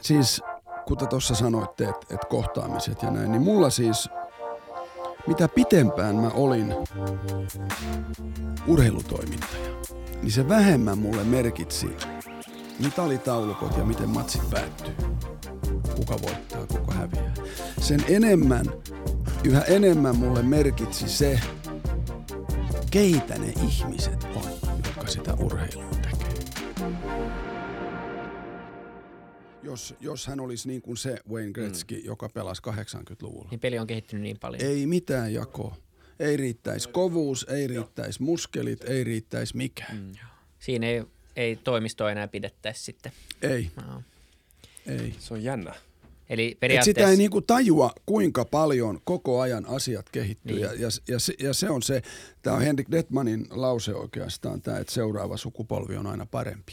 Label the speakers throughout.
Speaker 1: siis kuten tuossa sanoitte, että et kohtaamiset ja näin, niin mulla siis, mitä pitempään mä olin urheilutoimittaja, niin se vähemmän mulle merkitsi mitalitaulukot ja miten matsit päättyy. Kuka voittaa, kuka häviää. Sen enemmän, yhä enemmän mulle merkitsi se, keitä ne ihmiset on, jotka sitä urheilua Jos, jos hän olisi niin kuin se Wayne Gretzky, mm. joka pelasi 80-luvulla.
Speaker 2: Niin peli on kehittynyt niin paljon.
Speaker 1: Ei mitään jakoa. Ei riittäisi kovuus, ei riittäisi muskelit, ei riittäisi mikään. Mm.
Speaker 2: Siinä ei, ei toimisto enää pidettäisi sitten.
Speaker 1: Ei. No. Ei.
Speaker 3: Se on jännä.
Speaker 2: Eli periaatteessa...
Speaker 1: Et sitä ei niinku tajua, kuinka paljon koko ajan asiat kehittyy. Niin. Ja, ja, ja, se, ja se on se, tämä on Henrik Detmanin lause oikeastaan, tämä, että seuraava sukupolvi on aina parempi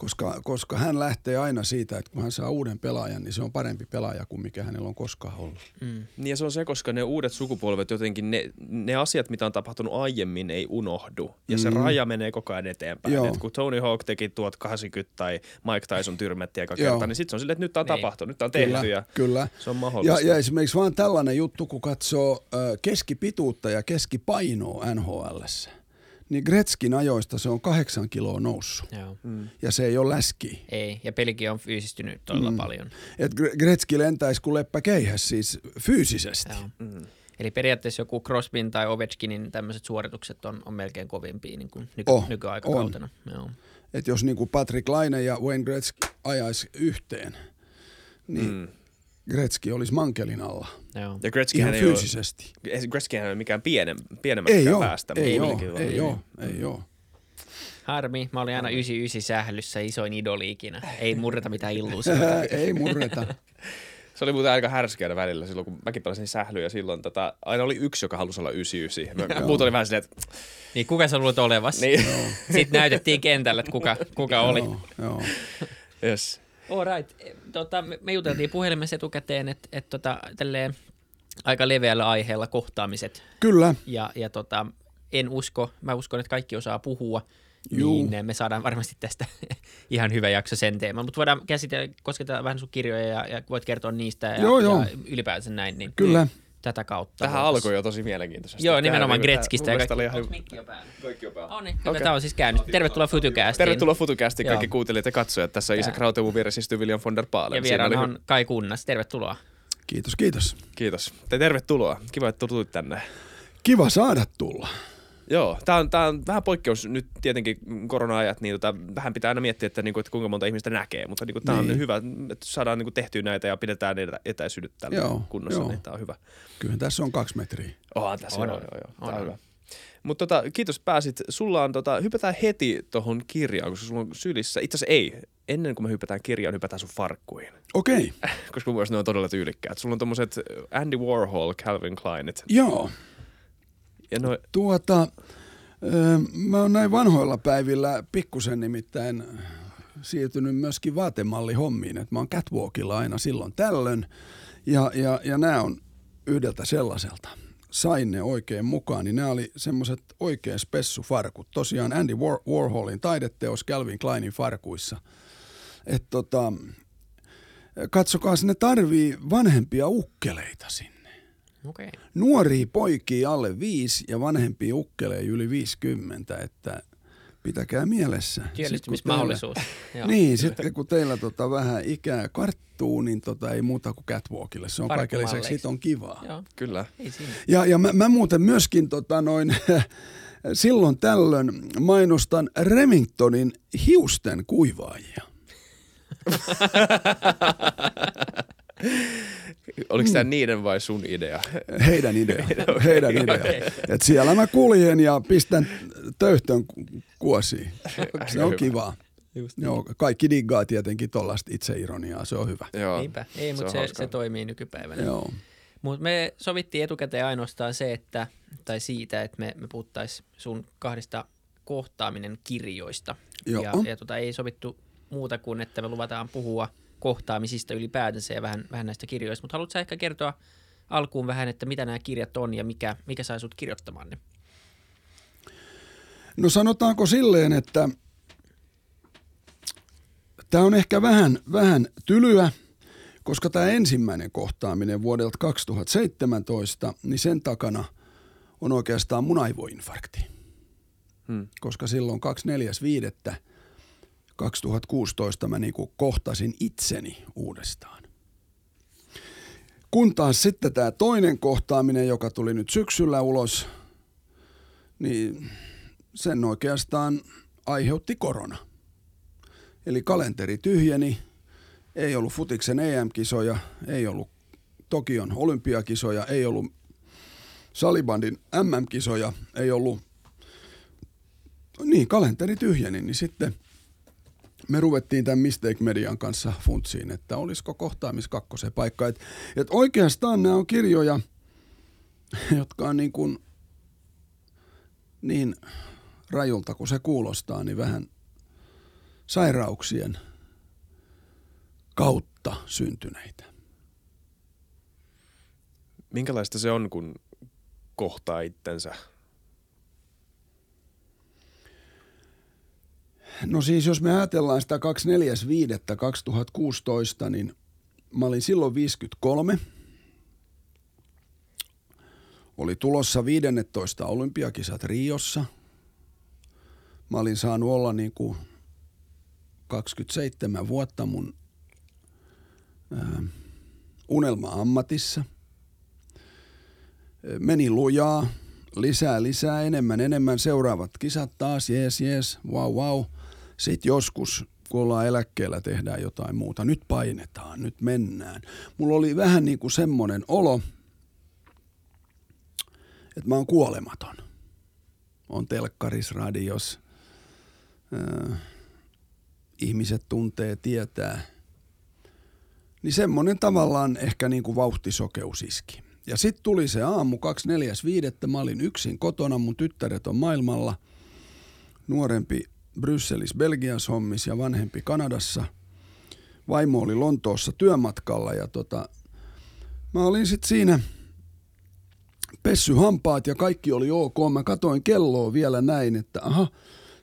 Speaker 1: koska, koska hän lähtee aina siitä, että kun hän saa uuden pelaajan, niin se on parempi pelaaja kuin mikä hänellä on koskaan ollut.
Speaker 3: Mm. Niin ja se on se, koska ne uudet sukupolvet jotenkin, ne, ne asiat, mitä on tapahtunut aiemmin, ei unohdu. Ja mm. se raja menee koko ajan eteenpäin. Et kun Tony Hawk teki 1080 tai Mike Tyson tyrmätti aika kertaa, niin sitten se on silleen, että nyt tämä on niin. tapahtunut, nyt tämä on tehty
Speaker 1: kyllä,
Speaker 3: ja
Speaker 1: kyllä.
Speaker 3: se on mahdollista.
Speaker 1: Ja, ja esimerkiksi vaan tällainen juttu, kun katsoo keskipituutta ja keskipainoa NHLssä niin Gretzkin ajoista se on kahdeksan kiloa noussut. Joo. Mm. Ja se ei ole läski.
Speaker 2: Ei, ja pelikin on fyysistynyt todella mm. paljon.
Speaker 1: Et Gretzki lentäisi kuin leppä keihäs siis fyysisesti. Joo. Mm.
Speaker 2: Eli periaatteessa joku Crosbyn tai Ovechkinin tämmöiset suoritukset on, on melkein kovimpia niin kuin nyky- oh, nykyaikakautena. Joo.
Speaker 1: Et jos niin kuin Patrick Laine ja Wayne Gretzky ajaisi yhteen, niin mm Gretzky olisi mankelin alla. Joo. Ja Gretzky Ihan ei fyysisesti.
Speaker 3: Ole, Gretzky ei ole mikään pienem, pienemmästä päästä.
Speaker 1: Ei ole, ei ole, ei ole.
Speaker 2: Harmi, mä olin aina 99 sählyssä isoin idoli ikinä. Ei murreta mitään illuusia.
Speaker 1: ei murreta.
Speaker 3: Se oli muuten aika härskeä välillä silloin, kun mäkin pelasin sählyä silloin tota, aina oli yksi, joka halusi olla 99. Muut oli vähän silleen, että...
Speaker 2: Niin, kuka sä luulet olevas? Niin. Sitten näytettiin kentällä, että kuka, kuka oli. Joo, joo.
Speaker 3: Yes.
Speaker 2: All right. Tota, me, juteltiin puhelimessa etukäteen, että et, tota, aika leveällä aiheella kohtaamiset.
Speaker 1: Kyllä.
Speaker 2: Ja, ja tota, en usko, mä uskon, että kaikki osaa puhua, Juu. niin me saadaan varmasti tästä ihan hyvä jakso sen teeman. Mutta voidaan käsitellä, kosketella vähän sun kirjoja ja, ja voit kertoa niistä ja,
Speaker 1: joo, joo.
Speaker 2: ja ylipäänsä näin. Niin,
Speaker 1: Kyllä. Niin,
Speaker 2: tätä kautta.
Speaker 3: Tähän alkoi jo tosi mielenkiintoisesti.
Speaker 2: Joo, nimenomaan Gretskistä.
Speaker 3: Ja kaikki, ihan... mikki jo päällä? Kaikki
Speaker 2: jo päällä. Oh, niin. okay. Tämä on siis käynyt. Tervetuloa Futucastiin.
Speaker 3: Tervetuloa Futucastiin kaikki kuuntelijat ja katsojat. Tässä Isä Krautevun vieressä istuu William von der Paalen.
Speaker 2: Ja vieraana on Kai Kunnas. Tervetuloa.
Speaker 1: Kiitos, kiitos.
Speaker 3: Kiitos. Te tervetuloa. Kiva, että tulit tänne.
Speaker 1: Kiva saada tulla.
Speaker 3: Joo, tämä on, tää on vähän poikkeus nyt tietenkin korona-ajat, niin tota, vähän pitää aina miettiä, että, niinku, että kuinka monta ihmistä näkee, mutta niinku, tämä niin. on hyvä, että saadaan niinku, tehtyä näitä ja pidetään niitä etäisyydet tällä joo, kunnossa, joo. niin tämä on hyvä.
Speaker 1: Kyllä tässä on kaksi metriä.
Speaker 3: Onhan tässä, on, joo, joo, joo. Tämä on, on hyvä. Mutta tota, kiitos pääsit. Sulla on, tota, hypätään heti tuohon kirjaan, koska sulla on sylissä, itse asiassa ei, ennen kuin me hypätään kirjaan, hypätään sun farkkuihin.
Speaker 1: Okei. Okay.
Speaker 3: koska mun mielestä ne on todella tyylikkäät. Sulla on tommoset Andy Warhol, Calvin Kleinit.
Speaker 1: Joo.
Speaker 3: Ja no...
Speaker 1: Tuota, Mä oon näin vanhoilla päivillä pikkusen nimittäin siirtynyt myöskin vaatemallihommiin, että mä oon catwalkilla aina silloin tällöin. Ja, ja, ja nämä on yhdeltä sellaiselta. Sain ne oikein mukaan, niin nämä oli semmoiset oikein spessufarkut. Tosiaan Andy War- Warholin taideteos Calvin Kleinin farkuissa. Et tota, katsokaa, ne tarvii vanhempia ukkeleita sinne.
Speaker 2: Okay.
Speaker 1: Nuoria poikia alle viisi ja vanhempia ukkeleja yli 50, että pitäkää mielessä.
Speaker 2: Työllistymismahdollisuus.
Speaker 1: niin, sitten kun teillä tota vähän ikää karttuu, niin tota ei muuta kuin catwalkille. Se on kaiken lisäksi on kivaa.
Speaker 3: Joo. Kyllä.
Speaker 1: Ja, ja mä, mä muuten myöskin tota noin, silloin tällöin mainostan Remingtonin hiusten kuivaajia.
Speaker 3: Oliko tämä mm. niiden vai sun idea?
Speaker 1: Heidän idea. Heidän idea. Okay. Et siellä mä kuljen ja pistän töyhtön kuosiin. Okay. Se on kiva. Just niin. Joo, kaikki diggaa tietenkin tuollaista itseironiaa, se on hyvä.
Speaker 2: Joo. Niinpä. Ei, mutta se, se, se toimii nykypäivänä.
Speaker 1: Joo.
Speaker 2: Mutta me sovittiin etukäteen ainoastaan se, että, tai siitä, että me, me puhuttaisiin sun kahdesta kohtaaminen kirjoista. Joo. Ja, ja tota, ei sovittu muuta kuin, että me luvataan puhua – kohtaamisista ylipäätänsä ja vähän, vähän näistä kirjoista. Mutta haluatko ehkä kertoa alkuun vähän, että mitä nämä kirjat on ja mikä, mikä sai sut kirjoittamaan ne?
Speaker 1: No sanotaanko silleen, että Tämä on ehkä vähän, vähän tylyä, koska tämä ensimmäinen kohtaaminen vuodelta 2017, niin sen takana on oikeastaan mun aivoinfarkti. Hmm. Koska silloin 24.5. 2016 mä niin kohtasin itseni uudestaan. Kun taas sitten tämä toinen kohtaaminen, joka tuli nyt syksyllä ulos, niin sen oikeastaan aiheutti korona. Eli kalenteri tyhjeni, ei ollut futiksen EM-kisoja, ei ollut Tokion olympiakisoja, ei ollut salibandin MM-kisoja, ei ollut, niin kalenteri tyhjeni, niin sitten me ruvettiin tämän Mistake Median kanssa funtsiin, että olisiko kohtaamis kakkosen paikka. Et, et oikeastaan nämä on kirjoja, jotka on niin kuin niin rajulta kuin se kuulostaa, niin vähän sairauksien kautta syntyneitä.
Speaker 3: Minkälaista se on, kun kohtaa itsensä?
Speaker 1: No siis jos me ajatellaan sitä 24.5.2016, niin mä olin silloin 53. Oli tulossa 15 olympiakisat Riossa. Mä olin saanut olla niin kuin 27 vuotta mun unelma-ammatissa. Meni lujaa, lisää, lisää, enemmän, enemmän. Seuraavat kisat taas, jees, jees, wow, wow. Sitten joskus, kun ollaan eläkkeellä, tehdään jotain muuta. Nyt painetaan, nyt mennään. Mulla oli vähän niin kuin semmoinen olo, että mä oon kuolematon. On telkkaris, radios, äh, ihmiset tuntee, tietää. Niin semmoinen tavallaan ehkä niin kuin vauhtisokeus iski. Ja sitten tuli se aamu 24.5. Mä olin yksin kotona, mun tyttäret on maailmalla. Nuorempi Brysselissä Belgiassa hommis ja vanhempi Kanadassa. Vaimo oli Lontoossa työmatkalla ja tota, mä olin sitten siinä pessy hampaat ja kaikki oli ok. Mä katoin kelloa vielä näin, että aha,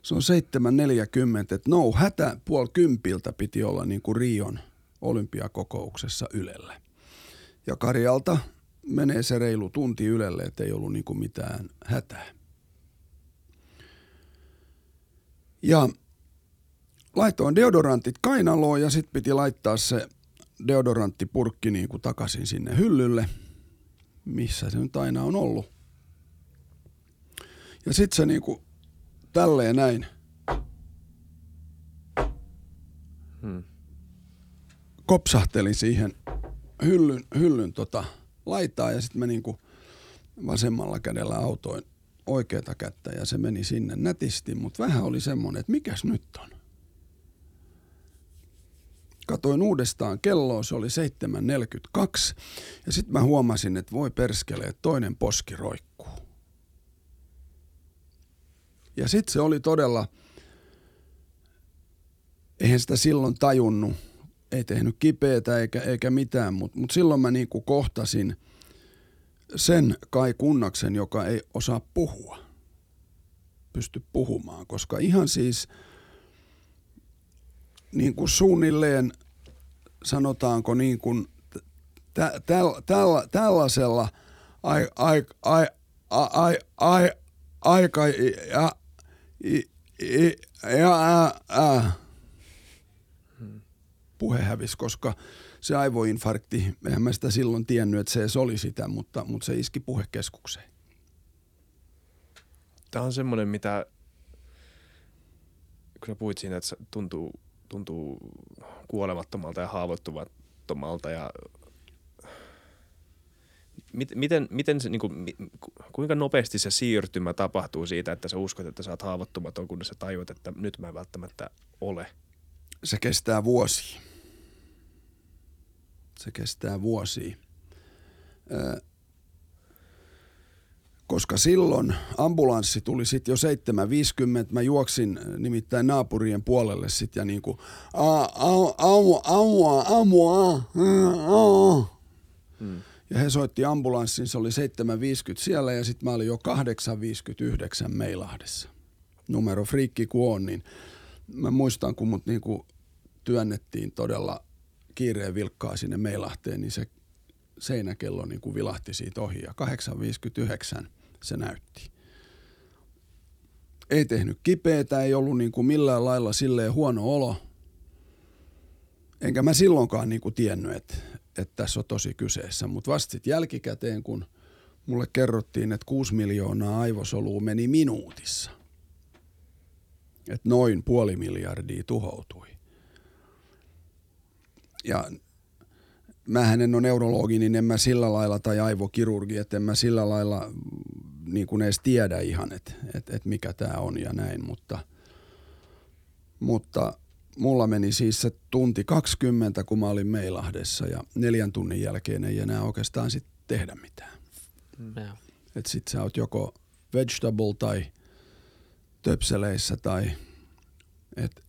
Speaker 1: se on 7.40, että no hätä puoli kympiltä piti olla niin kuin Rion olympiakokouksessa Ylellä. Ja Karjalta menee se reilu tunti Ylelle, että ei ollut niin kuin mitään hätää. Ja laitoin deodorantit kainaloon ja sitten piti laittaa se deodoranttipurkki niin kuin takaisin sinne hyllylle, missä se nyt aina on ollut. Ja sitten se niin kuin tälleen näin. Hmm. Kopsahteli siihen hyllyn, hyllyn tota laitaa ja sitten mä niinku vasemmalla kädellä autoin oikeata kättä ja se meni sinne nätisti, mutta vähän oli semmoinen, että mikäs nyt on? Katoin uudestaan kelloa, se oli 7.42 ja sitten mä huomasin, että voi perskele, että toinen poski roikkuu. Ja sitten se oli todella, eihän sitä silloin tajunnut, ei tehnyt kipeätä eikä, eikä mitään, mutta mut silloin mä niinku kohtasin sen Kai Kunnaksen, joka ei osaa puhua, pysty puhumaan, koska ihan siis niin kuin suunnilleen sanotaanko niin kuin tä, tä, tällä, tällaisella ai, ai, ai, ai, ai, aika ja, ja, ja, ja, puhe hävisi, koska se aivoinfarkti, eihän mä sitä silloin tiennyt, että se edes oli sitä, mutta, mutta se iski puhekeskukseen.
Speaker 3: Tämä on semmoinen, mitä, kun sä puhuit siinä, että se tuntuu, tuntuu kuolemattomalta ja haavoittumattomalta ja miten, miten se, niin kuin, kuinka nopeasti se siirtymä tapahtuu siitä, että sä uskot, että sä oot haavoittumaton, kun sä tajuat, että nyt mä en välttämättä ole?
Speaker 1: Se kestää vuosia. Se kestää vuosia. Ö, koska silloin ambulanssi tuli sitten jo 7.50. Mä juoksin nimittäin naapurien puolelle sitten ja niinku amua, amua, hmm. Ja he soitti ambulanssin, se oli 7.50 siellä ja sitten mä olin jo 8.59 Meilahdessa. Numero friikki kun on, niin mä muistan kun mut niinku työnnettiin todella kiireen vilkkaa sinne Meilahteen, niin se seinäkello niin kuin vilahti siitä ohi ja 8.59 se näytti. Ei tehnyt kipeätä, ei ollut niin kuin millään lailla silleen huono olo. Enkä mä silloinkaan niin kuin tiennyt, että, että tässä on tosi kyseessä, mutta vasta jälkikäteen, kun mulle kerrottiin, että 6 miljoonaa aivosolua meni minuutissa. Että noin puoli miljardia tuhoutui. Ja mähän en ole neurologi, niin en mä sillä lailla, tai aivokirurgi, että en mä sillä lailla niin kuin edes tiedä ihan, että, että, että mikä tämä on ja näin, mutta, mutta mulla meni siis se tunti 20, kun mä olin Meilahdessa ja neljän tunnin jälkeen ei enää oikeastaan sit tehdä mitään. Mm. Että sit sä oot joko vegetable tai töpseleissä tai et,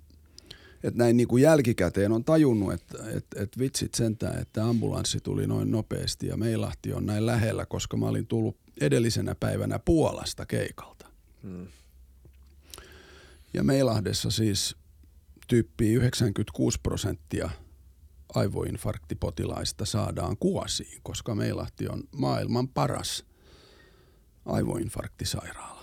Speaker 1: et näin niin kuin jälkikäteen on tajunnut, että et, et vitsit sentään, että ambulanssi tuli noin nopeasti ja Meilahti on näin lähellä, koska mä olin tullut edellisenä päivänä Puolasta keikalta. Hmm. Ja Meilahdessa siis tyyppi 96 prosenttia aivoinfarktipotilaista saadaan kuosiin, koska Meilahti on maailman paras aivoinfarktisairaala.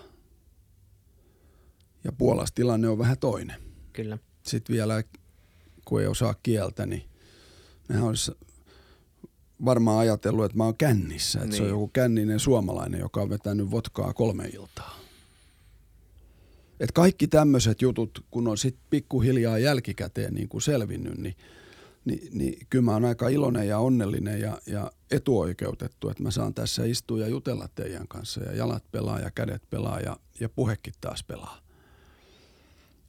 Speaker 1: Ja Puolassa tilanne on vähän toinen.
Speaker 2: Kyllä.
Speaker 1: Sitten vielä, kun ei osaa kieltä, niin nehän olisi varmaan ajatellut, että mä oon kännissä. Että niin. se on niin. joku känninen suomalainen, joka on vetänyt votkaa kolme iltaa. Et kaikki tämmöiset jutut, kun on sitten pikkuhiljaa jälkikäteen niin kuin selvinnyt, niin, niin, niin kyllä mä oon aika iloinen ja onnellinen ja, ja etuoikeutettu, että mä saan tässä istua ja jutella teidän kanssa ja jalat pelaa ja kädet pelaa ja, ja puhekin taas pelaa.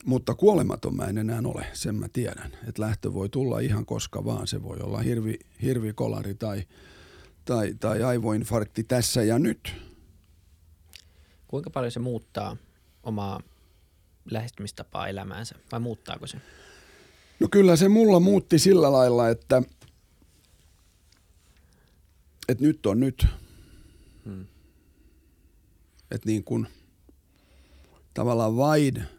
Speaker 1: Mutta kuolematon mä en enää ole, sen mä tiedän. Että lähtö voi tulla ihan koska vaan. Se voi olla hirvi, hirvikolari tai, tai, tai aivoinfarkti tässä ja nyt.
Speaker 2: Kuinka paljon se muuttaa omaa lähestymistapaa elämäänsä vai muuttaako se?
Speaker 1: No kyllä se mulla muutti sillä lailla, että, että nyt on nyt. Hmm. Että niin kuin tavallaan vain –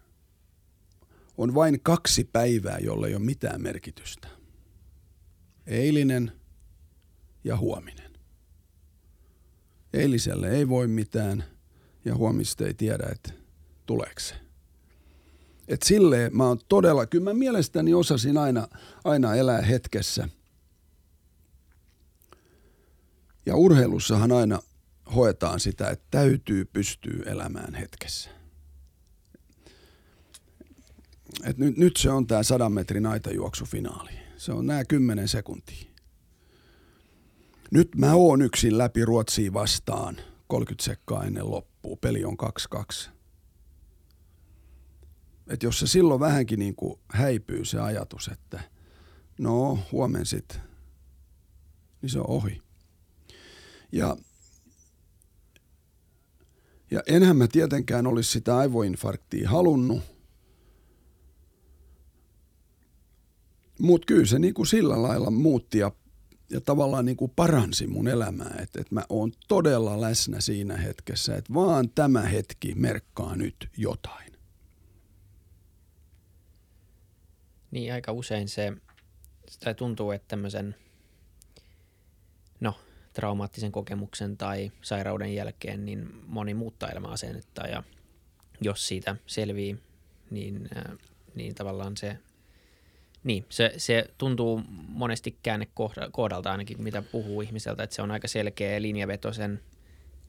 Speaker 1: on vain kaksi päivää, jolle ei ole mitään merkitystä. Eilinen ja huominen. Eiliselle ei voi mitään ja huomista ei tiedä, että tuleeko se. Et silleen mä oon todella, kyllä mä mielestäni osasin aina, aina elää hetkessä. Ja urheilussahan aina hoetaan sitä, että täytyy pystyä elämään hetkessä että nyt, nyt se on tämä sadan metrin aitajuoksufinaali. Se on nämä kymmenen sekuntia. Nyt mä oon yksin läpi Ruotsiin vastaan 30 sekkaa ennen loppua. Peli on 2-2. Et jos se silloin vähänkin niin kuin häipyy se ajatus, että no huomen sit, niin se on ohi. Ja, ja enhän mä tietenkään olisi sitä aivoinfarktia halunnut – Mutta kyllä se niin kuin sillä lailla muutti ja, ja tavallaan niin kuin paransi mun elämää, että, että mä oon todella läsnä siinä hetkessä, että vaan tämä hetki merkkaa nyt jotain.
Speaker 2: Niin aika usein se, tai tuntuu, että tämmöisen, no, traumaattisen kokemuksen tai sairauden jälkeen, niin moni muuttaa elämäasennetta ja jos siitä selvii, niin, äh, niin tavallaan se niin, se, se tuntuu monesti kohdalta ainakin, mitä puhuu ihmiseltä, että se on aika selkeä linjaveto sen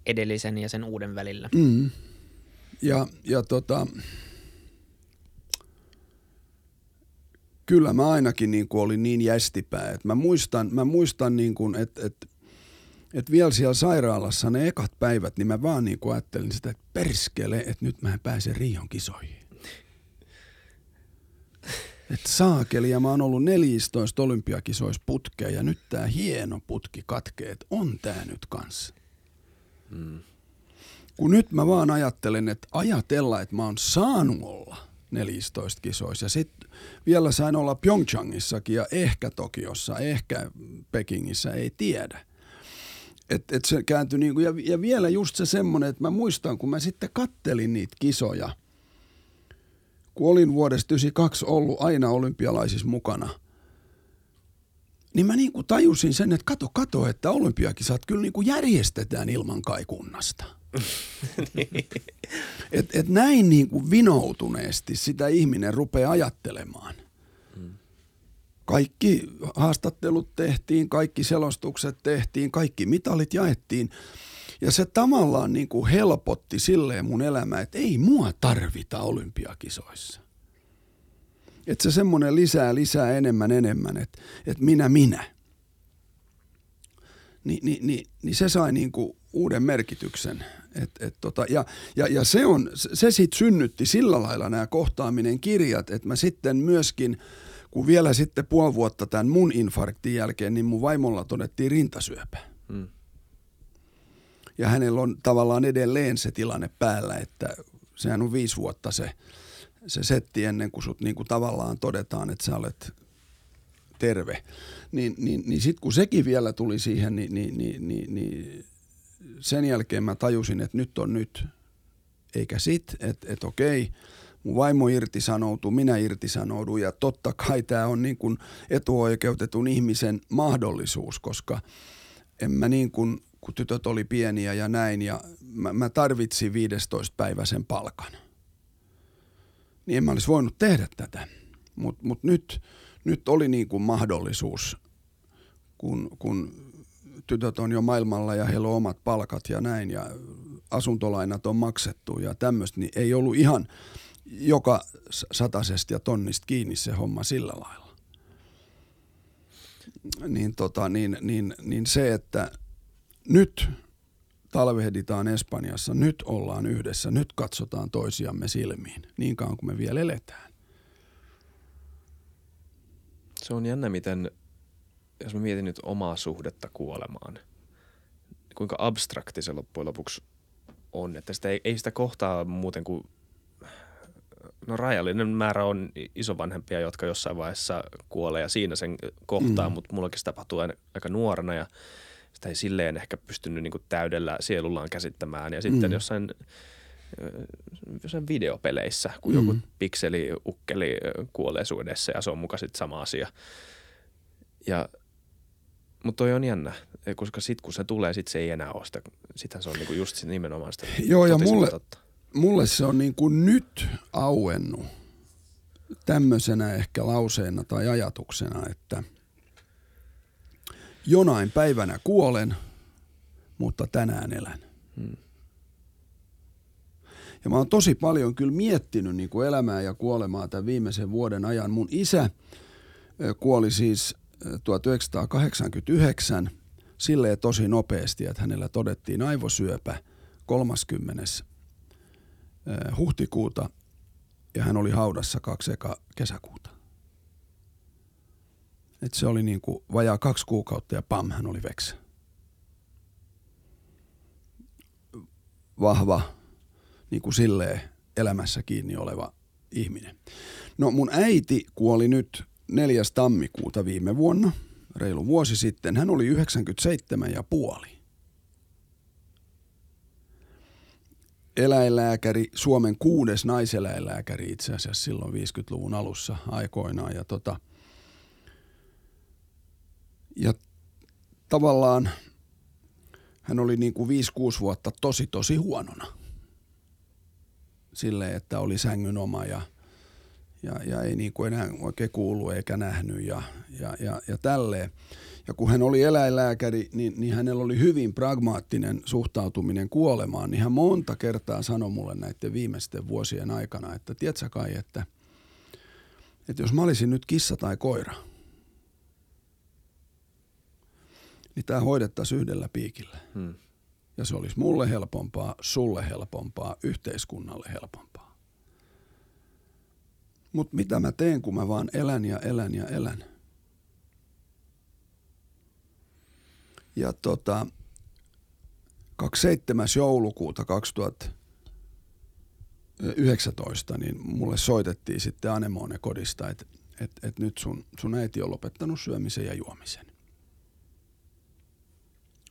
Speaker 2: edellisen ja sen uuden välillä.
Speaker 1: Mm. Ja, ja tota, kyllä mä ainakin niin kuin olin niin jästipää, että mä muistan, mä muistan niin kuin, että, että, että vielä siellä sairaalassa ne ekat päivät, niin mä vaan niin kuin ajattelin sitä, että perskele, että nyt mä pääsen Rion kisoihin. Että saakeli, ja mä oon ollut 14 olympiakisoissa putkea, ja nyt tää hieno putki katkee, että on tää nyt kanssa. Hmm. Kun nyt mä vaan ajattelen, että ajatella, että mä oon saanut olla 14 kisoissa, ja sitten vielä sain olla Pyeongchangissakin, ja ehkä Tokiossa, ehkä Pekingissä, ei tiedä. Et, et se kääntyi niinku, ja, ja vielä just se semmoinen, että mä muistan, kun mä sitten kattelin niitä kisoja – kun olin vuodesta 92 ollut aina olympialaisissa mukana, niin mä niin kuin tajusin sen, että kato, kato, että olympiakisat kyllä niin kuin järjestetään ilman kaikunnasta. et, et näin niin kuin vinoutuneesti sitä ihminen rupeaa ajattelemaan. Kaikki haastattelut tehtiin, kaikki selostukset tehtiin, kaikki mitalit jaettiin. Ja se tavallaan niin kuin helpotti silleen mun elämää, että ei mua tarvita olympiakisoissa. Että se semmoinen lisää, lisää enemmän, enemmän, että, että minä, minä. Ni, niin, niin, niin se sai niin kuin uuden merkityksen. Et, et tota, ja, ja, ja se, on, se sitten synnytti sillä lailla nämä kohtaaminen kirjat, että mä sitten myöskin, kun vielä sitten puoli vuotta tämän mun infarktin jälkeen, niin mun vaimolla todettiin rintasyöpä. Hmm. Ja hänellä on tavallaan edelleen se tilanne päällä, että sehän on viisi vuotta se, se setti ennen kuin sut niin kuin tavallaan todetaan, että sä olet terve. Niin, niin, niin sitten kun sekin vielä tuli siihen, niin, niin, niin, niin, niin sen jälkeen mä tajusin, että nyt on nyt, eikä sit, että et okei, mun vaimo irtisanoutuu, minä irtisanoudun ja totta kai tämä on niin kuin etuoikeutetun ihmisen mahdollisuus, koska en mä niin kuin, kun tytöt oli pieniä ja näin ja mä, mä tarvitsin 15 päiväisen palkan. Niin en mä olisi voinut tehdä tätä, mutta mut nyt, nyt oli niin kuin mahdollisuus, kun, kun tytöt on jo maailmalla ja heillä on omat palkat ja näin ja asuntolainat on maksettu ja tämmöistä, niin ei ollut ihan joka satasesta ja tonnista kiinni se homma sillä lailla. Niin, tota, niin, niin, niin se, että nyt talvehditaan Espanjassa, nyt ollaan yhdessä, nyt katsotaan toisiamme silmiin, niin kauan kuin me vielä eletään.
Speaker 3: Se on jännä, miten jos mä mietin nyt omaa suhdetta kuolemaan, kuinka abstrakti se loppujen lopuksi on, että sitä ei, ei sitä kohtaa muuten kuin no rajallinen määrä on isovanhempia, jotka jossain vaiheessa kuolee ja siinä sen kohtaa, mm. mutta mullakin se tapahtuu aika nuorena ja sitä ei silleen ehkä pystynyt niin täydellä sielullaan käsittämään. Ja sitten mm. jossain, jossain videopeleissä, kun mm. joku pikseli ukkeli kuolee suudessa ja se on muka sitten sama asia. Ja mutta toi on jännä, koska sit kun se tulee, sit se ei enää ole sitä. Sittenhän se on niinku just nimenomaan sitä
Speaker 1: Joo, ja mulle, mulle se on niinku nyt auennut tämmöisenä ehkä lauseena tai ajatuksena, että jonain päivänä kuolen, mutta tänään elän. Hmm. Ja mä oon tosi paljon kyllä miettinyt niin kuin elämää ja kuolemaa tämän viimeisen vuoden ajan. Mun isä kuoli siis 1989 silleen tosi nopeasti, että hänellä todettiin aivosyöpä 30. huhtikuuta ja hän oli haudassa kaksi eka kesäkuuta. Et se oli niin kuin vajaa kaksi kuukautta ja pam, hän oli veksä. Vahva, niin kuin silleen elämässä kiinni oleva ihminen. No mun äiti kuoli nyt 4. tammikuuta viime vuonna, reilu vuosi sitten. Hän oli 97 ja puoli. Eläinlääkäri, Suomen kuudes naiseläinlääkäri itse asiassa silloin 50-luvun alussa aikoinaan. Ja, tota, ja tavallaan hän oli niin kuin 5-6 vuotta tosi tosi huonona. Silleen, että oli sängyn oma ja – ja, ja ei niin kuin enää oikein kuulu eikä nähnyt ja, ja, ja, ja tälleen. Ja kun hän oli eläinlääkäri, niin, niin hänellä oli hyvin pragmaattinen suhtautuminen kuolemaan, niin hän monta kertaa sanoi mulle näiden viimeisten vuosien aikana, että tiedätkö kai, että, että jos mä olisin nyt kissa tai koira, niin tämä hoidettaisiin yhdellä piikillä. Hmm. Ja se olisi mulle helpompaa, sulle helpompaa, yhteiskunnalle helpompaa. Mutta mitä mä teen, kun mä vaan elän ja elän ja elän? Ja tota, 27. joulukuuta 2019, niin mulle soitettiin sitten Anemone kodista, että et, et nyt sun, sun äiti on lopettanut syömisen ja juomisen.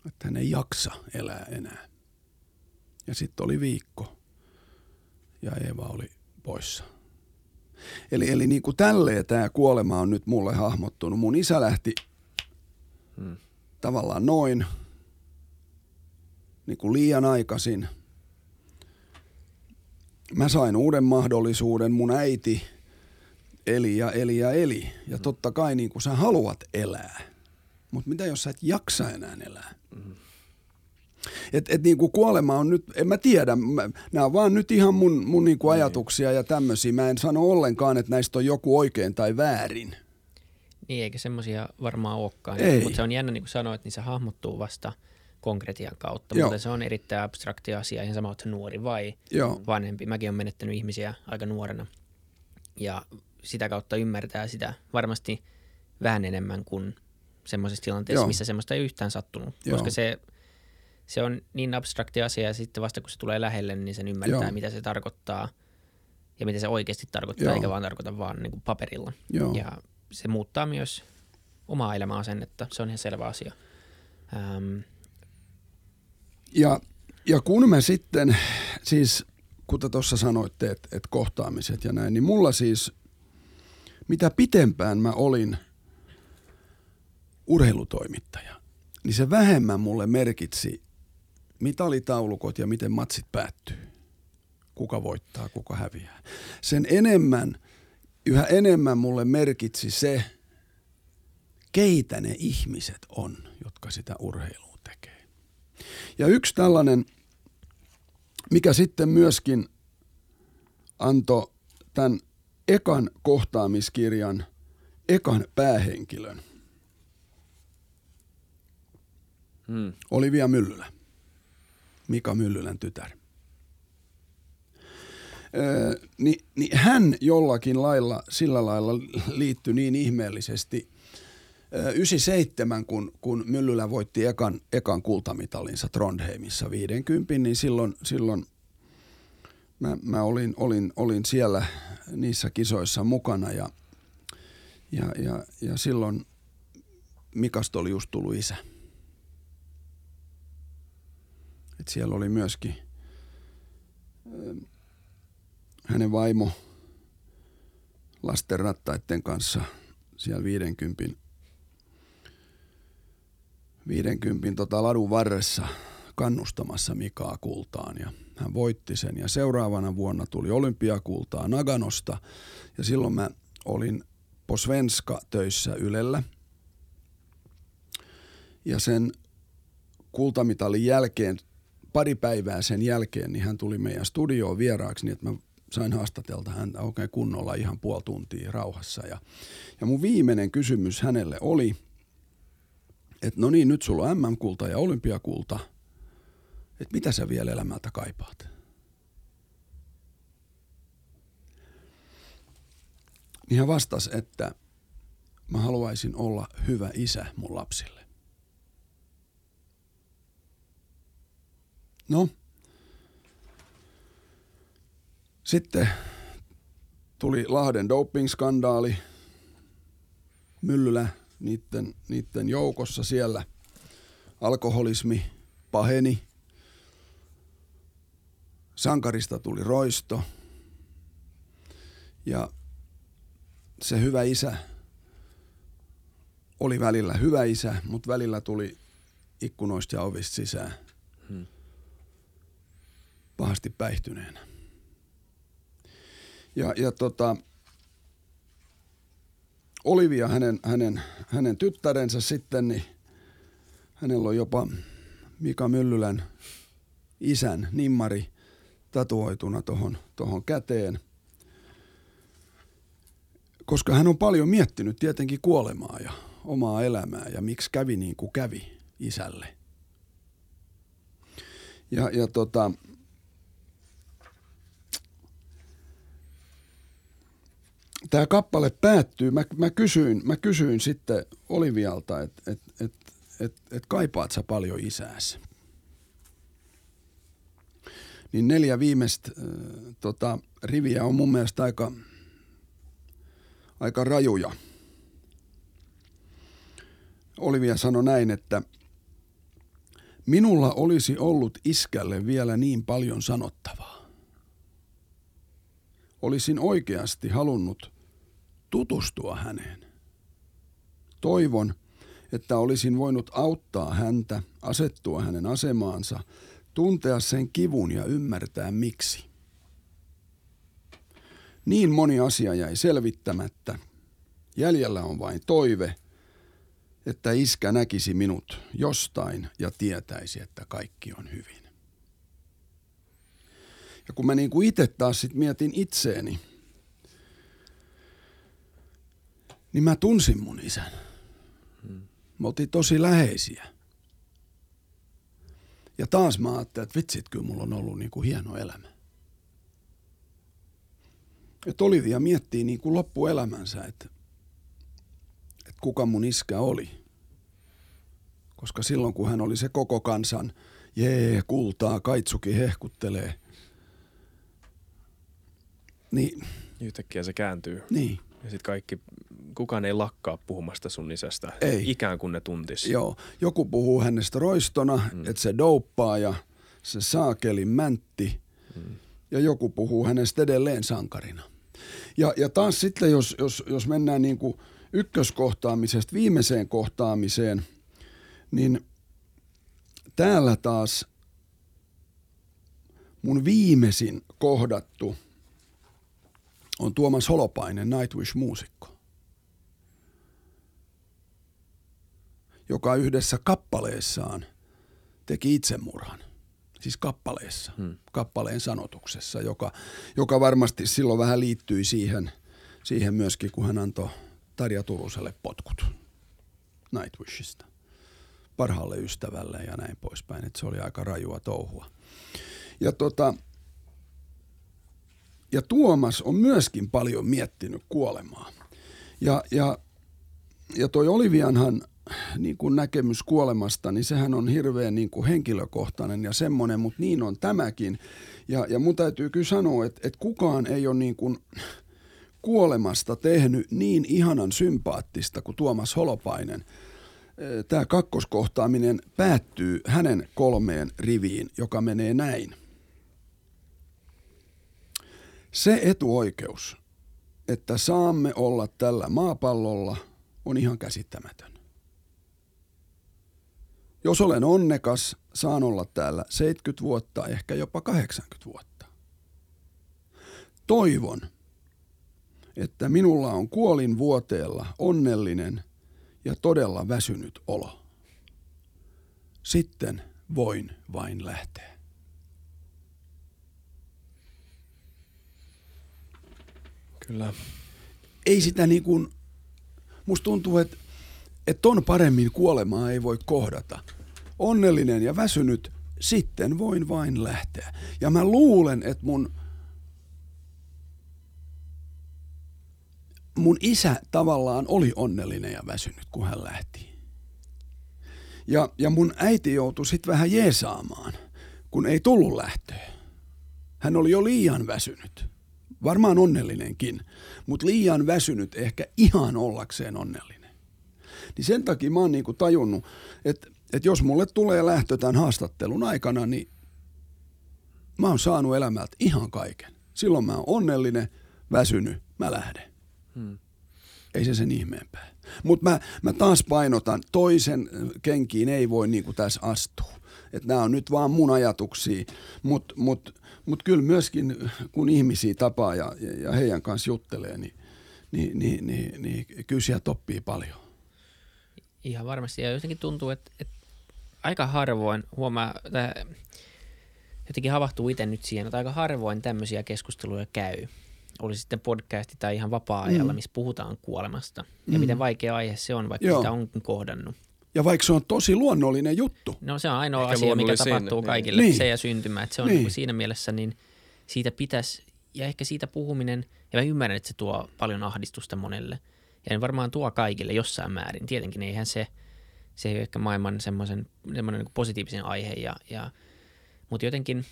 Speaker 1: Että hän ei jaksa elää enää. Ja sitten oli viikko ja Eeva oli poissa. Eli, eli niin kuin tälleen tämä kuolema on nyt mulle hahmottunut. Mun isä lähti hmm. tavallaan noin, niin kuin liian aikaisin. Mä sain uuden mahdollisuuden, mun äiti eli ja eli ja eli. Ja totta kai niin kuin sä haluat elää. Mutta mitä jos sä et jaksa enää elää? Hmm. Et, et niin kuin kuolema on nyt, en mä tiedä, mä, nämä on vaan nyt ihan mun, mun niin kuin ajatuksia ja tämmöisiä. Mä en sano ollenkaan, että näistä on joku oikein tai väärin.
Speaker 2: Niin, eikä semmoisia varmaan olekaan. Mutta se on jännä, niin kuin sanoit, niin se hahmottuu vasta konkretian kautta. Joo. Mutta se on erittäin abstrakti asia, ihan sama, että nuori vai Joo. vanhempi. Mäkin olen menettänyt ihmisiä aika nuorena. Ja sitä kautta ymmärtää sitä varmasti vähän enemmän kuin semmoisessa tilanteessa, Joo. missä semmoista ei yhtään sattunut. Joo. Koska se se on niin abstrakti asia ja sitten vasta kun se tulee lähelle, niin sen ymmärtää, Joo. mitä se tarkoittaa ja mitä se oikeasti tarkoittaa, Joo. eikä vaan tarkoita vaan niin kuin paperilla. Joo. Ja se muuttaa myös omaa elämäasennetta, se on ihan selvä asia. Ähm.
Speaker 1: Ja, ja kun me sitten, siis kuten tuossa sanoitte, että, että kohtaamiset ja näin, niin mulla siis, mitä pitempään mä olin urheilutoimittaja, niin se vähemmän mulle merkitsi mitalitaulukot ja miten matsit päättyy. Kuka voittaa, kuka häviää. Sen enemmän, yhä enemmän mulle merkitsi se, keitä ne ihmiset on, jotka sitä urheilua tekee. Ja yksi tällainen, mikä sitten myöskin antoi tämän ekan kohtaamiskirjan ekan päähenkilön, hmm. Olivia Myllylä. Mika Myllylän tytär. Öö, niin, niin hän jollakin lailla, sillä lailla liittyi niin ihmeellisesti 97, kun, kun Myllylä voitti ekan, ekan kultamitalinsa Trondheimissa 50, niin silloin, silloin mä, mä olin, olin, olin siellä niissä kisoissa mukana ja, ja, ja, ja silloin Mikasta oli just tullut isä. Et siellä oli myöskin ähm, hänen vaimo lasten rattaiden kanssa siellä 50, 50 tota ladun varressa kannustamassa Mikaa kultaan ja hän voitti sen. Ja seuraavana vuonna tuli olympiakultaa Naganosta ja silloin mä olin posvenska töissä Ylellä. Ja sen kultamitalin jälkeen pari päivää sen jälkeen, niin hän tuli meidän studioon vieraaksi niin, että mä sain haastatelta häntä oikein kunnolla ihan puoli tuntia rauhassa. Ja, ja mun viimeinen kysymys hänelle oli, että no niin, nyt sulla on MM-kulta ja olympiakulta, että mitä sä vielä elämältä kaipaat? Niin hän vastasi, että mä haluaisin olla hyvä isä mun lapsille. No, sitten tuli Lahden doping-skandaali. Myllylä niiden, niiden joukossa siellä. Alkoholismi paheni. Sankarista tuli roisto. Ja se hyvä isä oli välillä hyvä isä, mutta välillä tuli ikkunoista ja ovista sisään. Pahasti päihtyneenä. Ja, ja tota, Olivia, hänen, hänen, hänen tyttärensä sitten, niin hänellä on jopa Mika Myllylän isän nimmari tatuoituna tuohon tohon käteen. Koska hän on paljon miettinyt tietenkin kuolemaa ja omaa elämää ja miksi kävi niin kuin kävi isälle. Ja, ja tota, tämä kappale päättyy, mä, mä, kysyin, mä kysyin sitten Olivialta, että et, et, et, et kaipaat sä paljon isääsi? Niin neljä viimeistä äh, tota, riviä on mun mielestä aika, aika rajuja. Olivia sanoi näin, että minulla olisi ollut iskälle vielä niin paljon sanottavaa. olisin oikeasti halunnut tutustua häneen. Toivon, että olisin voinut auttaa häntä, asettua hänen asemaansa, tuntea sen kivun ja ymmärtää miksi. Niin moni asia jäi selvittämättä. Jäljellä on vain toive, että iskä näkisi minut jostain ja tietäisi, että kaikki on hyvin. Ja kun mä niin kuin itse taas sit mietin itseeni, niin mä tunsin mun isän. Me oltiin tosi läheisiä. Ja taas mä ajattelin, että vitsit, kyllä mulla on ollut niin kuin hieno elämä. Että Olivia miettii niin kuin loppuelämänsä, että, että kuka mun iskä oli. Koska silloin kun hän oli se koko kansan, jee, kultaa, kaitsuki hehkuttelee, niin...
Speaker 3: Yhtäkkiä se kääntyy.
Speaker 1: Niin.
Speaker 3: Ja sitten kaikki, kukaan ei lakkaa puhumasta sun isästä,
Speaker 1: Ei.
Speaker 3: ikään kuin ne tuntis.
Speaker 1: Joo, joku puhuu hänestä roistona, mm. että se douppaa ja se saakelin mäntti. Mm. Ja joku puhuu hänestä edelleen sankarina. Ja, ja taas sitten, jos, jos, jos mennään niin kuin ykköskohtaamisesta viimeiseen kohtaamiseen, niin täällä taas mun viimeisin kohdattu on Tuomas Holopainen, Nightwish-muusikko. Joka yhdessä kappaleessaan teki itsemurhan. Siis kappaleessa, hmm. kappaleen sanotuksessa, joka, joka varmasti silloin vähän liittyi siihen, siihen myöskin, kun hän antoi Tarja Turuselle potkut Nightwishista parhaalle ystävälle ja näin poispäin. Että se oli aika rajua touhua. Ja, tota, ja Tuomas on myöskin paljon miettinyt kuolemaa. Ja, ja, ja toi Olivianhan niin kuin näkemys kuolemasta, niin sehän on hirveän niin kuin henkilökohtainen ja semmoinen, mutta niin on tämäkin. Ja, ja mun täytyy kyllä sanoa, että, että kukaan ei ole niin kuin kuolemasta tehnyt niin ihanan sympaattista kuin Tuomas Holopainen. Tämä kakkoskohtaaminen päättyy hänen kolmeen riviin, joka menee näin. Se etuoikeus, että saamme olla tällä maapallolla, on ihan käsittämätön. Jos olen onnekas, saan olla täällä 70 vuotta, ehkä jopa 80 vuotta. Toivon, että minulla on kuolin vuoteella onnellinen ja todella väsynyt olo. Sitten voin vain lähteä.
Speaker 3: Kyllä.
Speaker 1: Ei sitä niin kuin, musta tuntuu, että, että on paremmin kuolemaa ei voi kohdata – onnellinen ja väsynyt, sitten voin vain lähteä. Ja mä luulen, että mun, mun isä tavallaan oli onnellinen ja väsynyt, kun hän lähti. Ja, ja mun äiti joutui sitten vähän jeesaamaan, kun ei tullut lähtöä. Hän oli jo liian väsynyt. Varmaan onnellinenkin, mutta liian väsynyt ehkä ihan ollakseen onnellinen. Niin sen takia mä oon niinku tajunnut, että että jos mulle tulee lähtö tämän haastattelun aikana, niin mä oon saanut elämältä ihan kaiken. Silloin mä oon onnellinen, väsynyt, mä lähden. Hmm. Ei se sen ihmeempää. Mutta mä, mä taas painotan, toisen kenkiin ei voi niin tässä astua. Että nämä on nyt vaan mun ajatuksia, mutta mut, mut kyllä myöskin kun ihmisiä tapaa ja, ja heidän kanssa juttelee, niin, niin, niin, niin, niin kyllä sieltä oppii paljon.
Speaker 2: Ihan varmasti. Ja jotenkin tuntuu, että, että aika harvoin huomaa, että jotenkin havahtuu itse nyt siihen, että aika harvoin tämmöisiä keskusteluja käy. Oli sitten podcasti tai ihan vapaa-ajalla, mm. missä puhutaan kuolemasta. Ja mm. miten vaikea aihe se on, vaikka Joo. sitä onkin kohdannut.
Speaker 1: Ja vaikka se on tosi luonnollinen juttu.
Speaker 2: No se on ainoa Ehkä asia, mikä tapahtuu niin. kaikille, niin. se ja syntymä. Että se on niin. niin siinä mielessä, niin siitä pitäisi, ja ehkä siitä puhuminen, ja mä ymmärrän, että se tuo paljon ahdistusta monelle. Ja varmaan tuo kaikille jossain määrin. Tietenkin eihän se – se ei ole ehkä maailman semmoisen, semmoinen niin positiivisen aihe, ja, ja, mutta jotenkin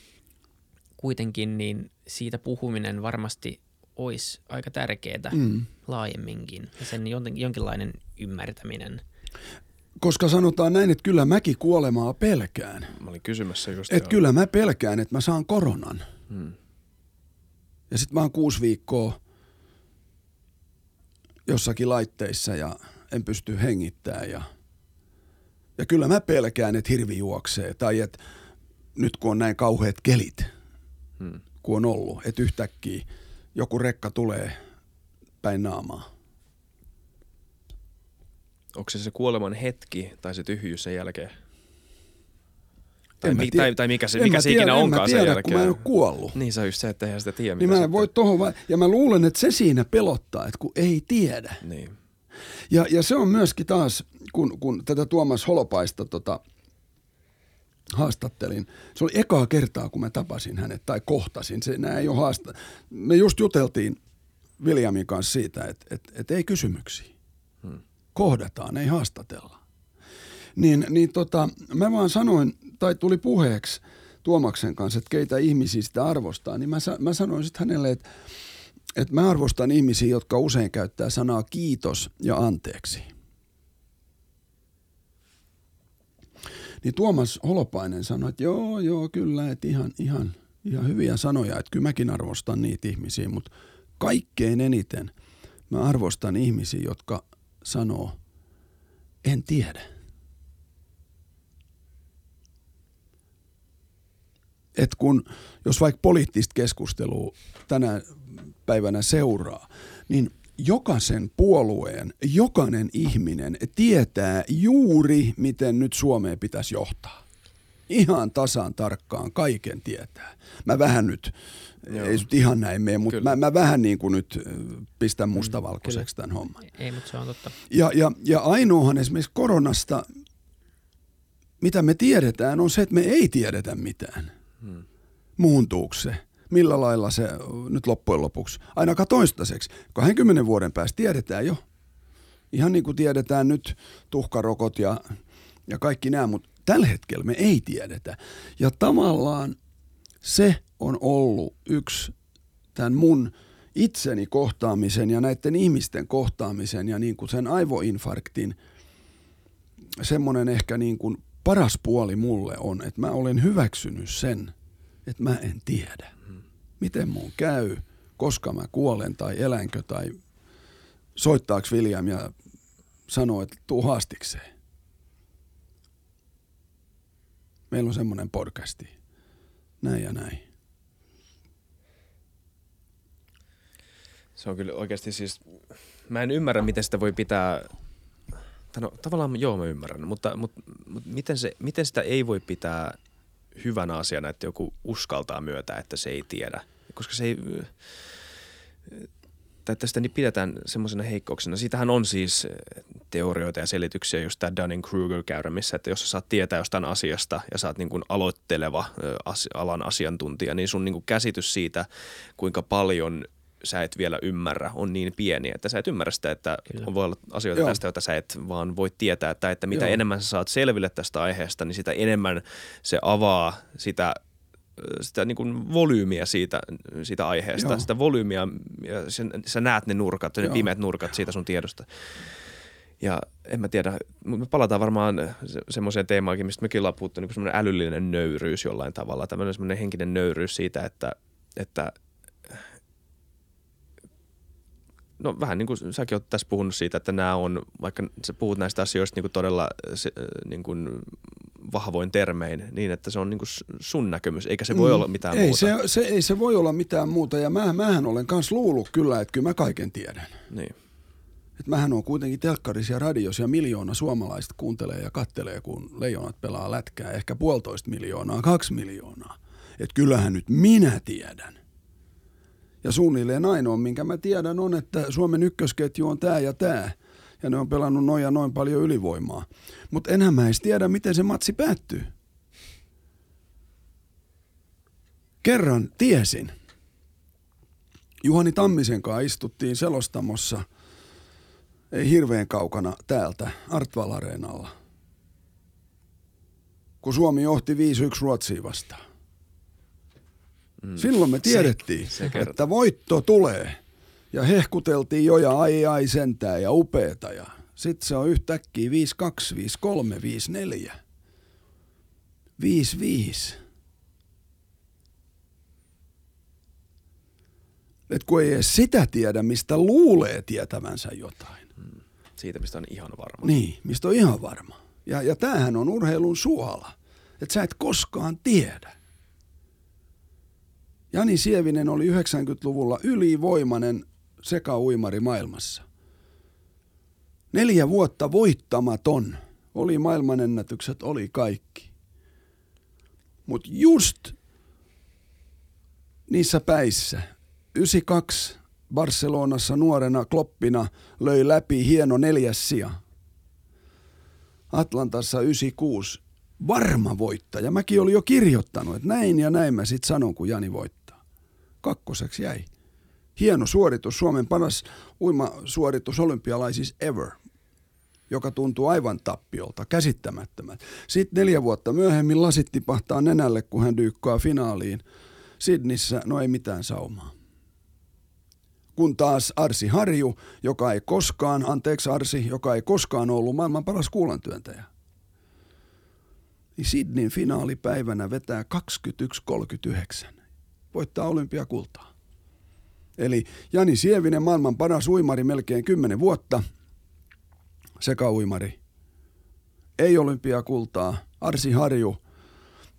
Speaker 2: kuitenkin niin siitä puhuminen varmasti olisi aika tärkeää mm. laajemminkin ja sen jonkinlainen ymmärtäminen.
Speaker 1: Koska sanotaan näin, että kyllä mäkin kuolemaa pelkään.
Speaker 3: Mä olin kysymässä just.
Speaker 1: Että kyllä mä pelkään, että mä saan koronan. Hmm. Ja sitten mä oon kuusi viikkoa jossakin laitteissa ja en pysty hengittämään ja, ja kyllä mä pelkään, että hirvi juoksee tai että nyt kun on näin kauheat kelit, hmm. kun on ollut, että yhtäkkiä joku rekka tulee päin naamaa.
Speaker 3: Onko se se kuoleman hetki tai se tyhjyys sen jälkeen? Tai, mi- tai, tai mikä se, mikä se tiedä, ikinä onkaan
Speaker 1: tiedä,
Speaker 3: sen jälkeen.
Speaker 1: kun mä en ole kuollut.
Speaker 3: Niin se on just se, että eihän sitä tiedä.
Speaker 1: Niin mä en voi tohon vai- ja mä luulen, että se siinä pelottaa, että kun ei tiedä.
Speaker 3: Niin.
Speaker 1: Ja, ja se on myöskin taas, kun, kun tätä Tuomas Holopaista tota, haastattelin. Se oli ekaa kertaa, kun mä tapasin hänet tai kohtasin. Se, nää ei ole haasta. Me just juteltiin Williamin kanssa siitä, että, että, että ei kysymyksiä. Hmm. Kohdataan, ei haastatella. Niin, niin tota, mä vaan sanoin, tai tuli puheeksi Tuomaksen kanssa, että keitä ihmisiä sitä arvostaa, niin mä, mä sanoin sitten hänelle, että, että mä arvostan ihmisiä, jotka usein käyttää sanaa kiitos ja anteeksi. Niin Tuomas Holopainen sanoi, että joo, joo, kyllä, että ihan, ihan, ihan hyviä sanoja, että kyllä mäkin arvostan niitä ihmisiä, mutta kaikkein eniten mä arvostan ihmisiä, jotka sanoo, en tiedä. Et kun, jos vaikka poliittista keskustelua tänä päivänä seuraa, niin jokaisen puolueen, jokainen ihminen tietää juuri, miten nyt Suomeen pitäisi johtaa. Ihan tasan tarkkaan kaiken tietää. Mä vähän nyt, Joo. ei nyt ihan näin mene, mutta mä, mä vähän niin kuin nyt pistän mustavalkoiseksi tämän homman.
Speaker 2: Ei, mutta se on totta.
Speaker 1: Ja, ja, ja ainoahan esimerkiksi koronasta, mitä me tiedetään, on se, että me ei tiedetä mitään. Hmm. Muuntuuko se? millä lailla se nyt loppujen lopuksi, ainakaan toistaiseksi, 20 vuoden päästä tiedetään jo. Ihan niin kuin tiedetään nyt tuhkarokot ja, ja kaikki nämä, mutta tällä hetkellä me ei tiedetä. Ja tavallaan se on ollut yksi tämän mun itseni kohtaamisen ja näiden ihmisten kohtaamisen ja niin kuin sen aivoinfarktin semmoinen ehkä niin kuin paras puoli mulle on, että mä olen hyväksynyt sen, että mä en tiedä miten mun käy, koska mä kuolen tai elänkö tai soittaako William ja sanoo, että tuu haastikseen. Meillä on semmoinen podcasti. Näin ja näin.
Speaker 3: Se on kyllä oikeasti siis, mä en ymmärrä, miten sitä voi pitää, no tavallaan joo mä ymmärrän, mutta, mutta, mutta miten, se, miten sitä ei voi pitää hyvänä asiana, että joku uskaltaa myötä, että se ei tiedä. Koska se ei, tai tästä niin pidetään semmoisena heikkouksena. Siitähän on siis teorioita ja selityksiä, just tämä Dunning-Kruger-käyrä, missä, että jos sä saat tietää jostain asiasta ja sä oot niin kuin aloitteleva alan asiantuntija, niin sun niin kuin käsitys siitä, kuinka paljon sä et vielä ymmärrä, on niin pieni, että sä et ymmärrä sitä, että Kyllä. voi olla asioita Joo. tästä, joita sä et vaan voi tietää, tai että mitä Joo. enemmän sä saat selville tästä aiheesta, niin sitä enemmän se avaa sitä sitä niin kuin volyymiä siitä, siitä aiheesta, Joo. sitä volyymiä, ja sen, sä näet ne nurkat, ne pimeät nurkat siitä sun tiedosta. Ja en mä tiedä, me palataan varmaan se, semmoiseen teemaankin, mistä mekin ollaan puhuttu, niin semmoinen älyllinen nöyryys jollain tavalla, tämmöinen semmoinen henkinen nöyryys siitä, että, että no vähän niin kuin säkin olet tässä puhunut siitä, että nämä on, vaikka sä puhut näistä asioista niin kuin todella se, niin kuin vahvoin termein, niin että se on niin kuin sun näkemys, eikä se voi mm, olla mitään
Speaker 1: ei,
Speaker 3: muuta.
Speaker 1: Se, se, ei se voi olla mitään muuta, ja mä, mähän olen myös luullut kyllä, että kyllä mä kaiken tiedän.
Speaker 3: Niin.
Speaker 1: Et mähän on kuitenkin telkkarissa ja radiossa ja miljoona suomalaista kuuntelee ja kattelee, kun leijonat pelaa lätkää. Ehkä puolitoista miljoonaa, kaksi miljoonaa. Että kyllähän nyt minä tiedän. Ja suunnilleen ainoa, minkä mä tiedän, on, että Suomen ykkösketju on tämä ja tämä. Ja ne on pelannut noin ja noin paljon ylivoimaa. Mutta enhän mä edes tiedä, miten se matsi päättyy. Kerran tiesin. Juhani Tammisen kanssa istuttiin selostamossa, ei hirveän kaukana täältä, Artval Areenalla. Kun Suomi johti 5-1 Ruotsiin vastaan. Mm. Silloin me tiedettiin, se, se että voitto tulee. Ja hehkuteltiin jo ja ai ai sentää ja upeeta. Ja sitten se on yhtäkkiä 5-2, 5-3, 5-4, 5-5. Että kun ei edes sitä tiedä, mistä luulee tietävänsä jotain. Hmm.
Speaker 3: Siitä, mistä on ihan varma.
Speaker 1: Niin, mistä on ihan varma. Ja, ja tämähän on urheilun suola. Että sä et koskaan tiedä. Jani Sievinen oli 90-luvulla ylivoimainen sekauimari maailmassa. Neljä vuotta voittamaton. Oli maailmanennätykset, oli kaikki. Mutta just niissä päissä, 92 Barcelonassa nuorena kloppina löi läpi hieno neljäs sija. Atlantassa 96 varma voittaja. Mäkin olin jo kirjoittanut, että näin ja näin mä sitten sanon, kun Jani voittaa. Kakkoseksi jäi. Hieno suoritus, Suomen paras uimasuoritus olympialaisissa ever – joka tuntuu aivan tappiolta, käsittämättömät. Sitten neljä vuotta myöhemmin lasit tipahtaa nenälle, kun hän dyykkaa finaaliin. Sidnissä, no ei mitään saumaa. Kun taas Arsi Harju, joka ei koskaan, anteeksi Arsi, joka ei koskaan ollut maailman paras kuulantyöntäjä. Niin Sydneyn finaalipäivänä vetää 21.39. Voittaa olympiakultaa. Eli Jani Sievinen, maailman paras uimari melkein 10 vuotta – sekauimari. Ei olympiakultaa. Arsi Harju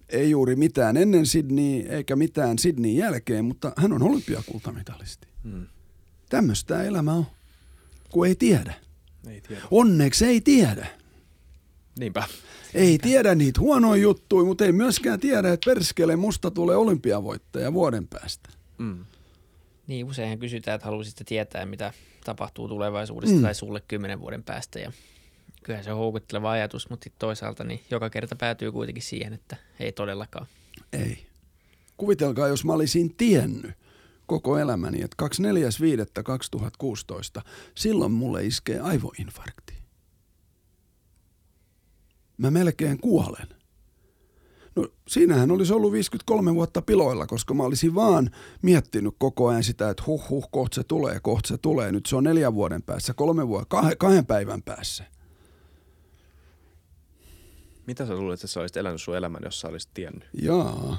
Speaker 1: ei juuri mitään ennen Sydney eikä mitään Sydneyn jälkeen, mutta hän on olympiakultamitalisti. Hmm. Tämmöistä elämä on, kun ei tiedä.
Speaker 3: Ei tiedä.
Speaker 1: Onneksi ei tiedä.
Speaker 3: Niinpä.
Speaker 1: Ei tiedä niitä huonoja juttuja, mutta ei myöskään tiedä, että perskele musta tulee olympiavoittaja vuoden päästä. Mm.
Speaker 2: Niin, useinhan kysytään, että haluaisitte tietää, mitä tapahtuu tulevaisuudessa mm. tai sulle kymmenen vuoden päästä. Ja kyllähän se on houkutteleva ajatus, mutta toisaalta niin joka kerta päätyy kuitenkin siihen, että ei todellakaan.
Speaker 1: Ei. Kuvitelkaa, jos mä olisin tiennyt koko elämäni, että 24.5.2016, silloin mulle iskee aivoinfarkti. Mä melkein kuolen. No siinähän olisi ollut 53 vuotta piloilla, koska mä olisin vaan miettinyt koko ajan sitä, että huh huh, kohta se tulee, kohta se tulee. Nyt se on neljän vuoden päässä, kolme vuoden, kah- kahden päivän päässä.
Speaker 3: Mitä sä luulet, että sä olisit elänyt sun elämän, jos sä olisit tiennyt?
Speaker 1: Jaa.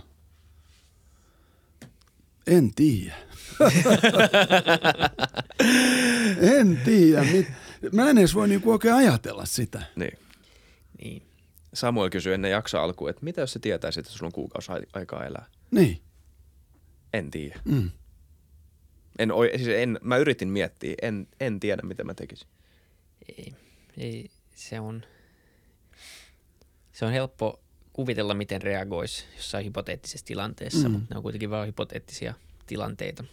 Speaker 1: En tiedä. en tiedä. Mä en edes voi niinku oikein ajatella sitä.
Speaker 3: Niin. Niin. Samuel kysyi ennen jaksoa alkuun, että mitä jos se tietäisi, että sulla on kuukausi aikaa elää?
Speaker 1: Niin.
Speaker 3: En tiedä. Mm. En, siis en, mä yritin miettiä, en, en tiedä mitä mä tekisin.
Speaker 2: Ei, ei, se on, se on helppo kuvitella, miten reagoisi jossain hypoteettisessa tilanteessa, mm. mutta ne on kuitenkin vain hypoteettisia tilanteita.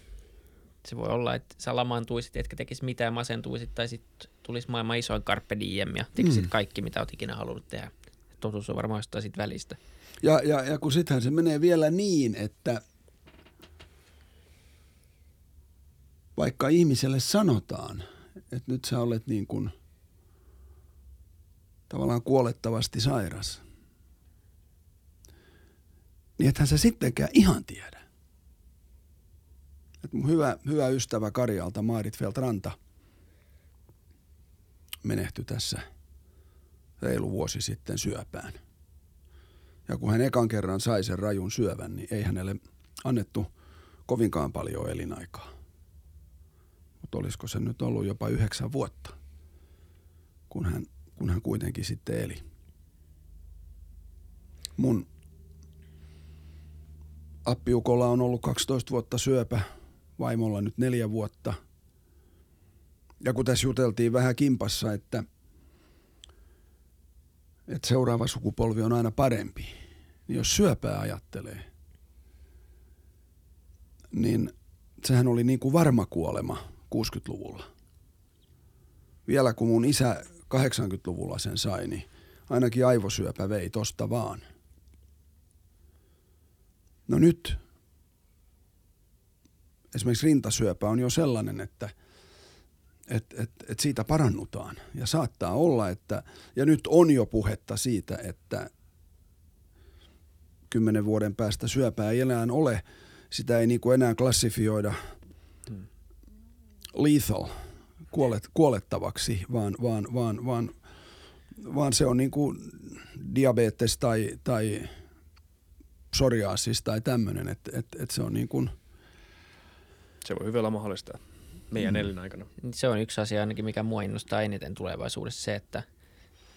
Speaker 2: Se voi olla, että sä lamaantuisit, etkä tekisi mitään, masentuisit, tai sitten tulisi maailman isoin carpe diem ja tekisit mm. kaikki, mitä olet ikinä halunnut tehdä totuus on varmaan jostain siitä välistä.
Speaker 1: Ja, ja, ja kun sittenhän se menee vielä niin, että vaikka ihmiselle sanotaan, että nyt sä olet niin kuin tavallaan kuolettavasti sairas, niin ethän sä sittenkään ihan tiedä. Et mun hyvä, hyvä ystävä Karjalta, Maarit Feltranta, menehtyi tässä – reilu vuosi sitten syöpään. Ja kun hän ekan kerran sai sen rajun syövän, niin ei hänelle annettu kovinkaan paljon elinaikaa. Mutta olisiko se nyt ollut jopa yhdeksän vuotta, kun hän, kun hän kuitenkin sitten eli. Mun appiukolla on ollut 12 vuotta syöpä, vaimolla nyt neljä vuotta. Ja kun tässä juteltiin vähän kimpassa, että että seuraava sukupolvi on aina parempi, niin jos syöpää ajattelee, niin sehän oli niin kuin varma kuolema 60-luvulla. Vielä kun mun isä 80-luvulla sen sai, niin ainakin aivosyöpä vei tosta vaan. No nyt esimerkiksi rintasyöpä on jo sellainen, että – että et, et siitä parannutaan. Ja saattaa olla, että, ja nyt on jo puhetta siitä, että kymmenen vuoden päästä syöpää ei enää ole. Sitä ei niinku enää klassifioida lethal, kuolet, kuolettavaksi, vaan, vaan, vaan, vaan, vaan se on niinku diabetes tai, tai psoriasis tai tämmöinen, että et, et se on niin kuin –
Speaker 3: Se voi hyvin olla mahdollista meidän mm. elinaikana.
Speaker 2: Se on yksi asia ainakin, mikä mua innostaa eniten tulevaisuudessa, se, että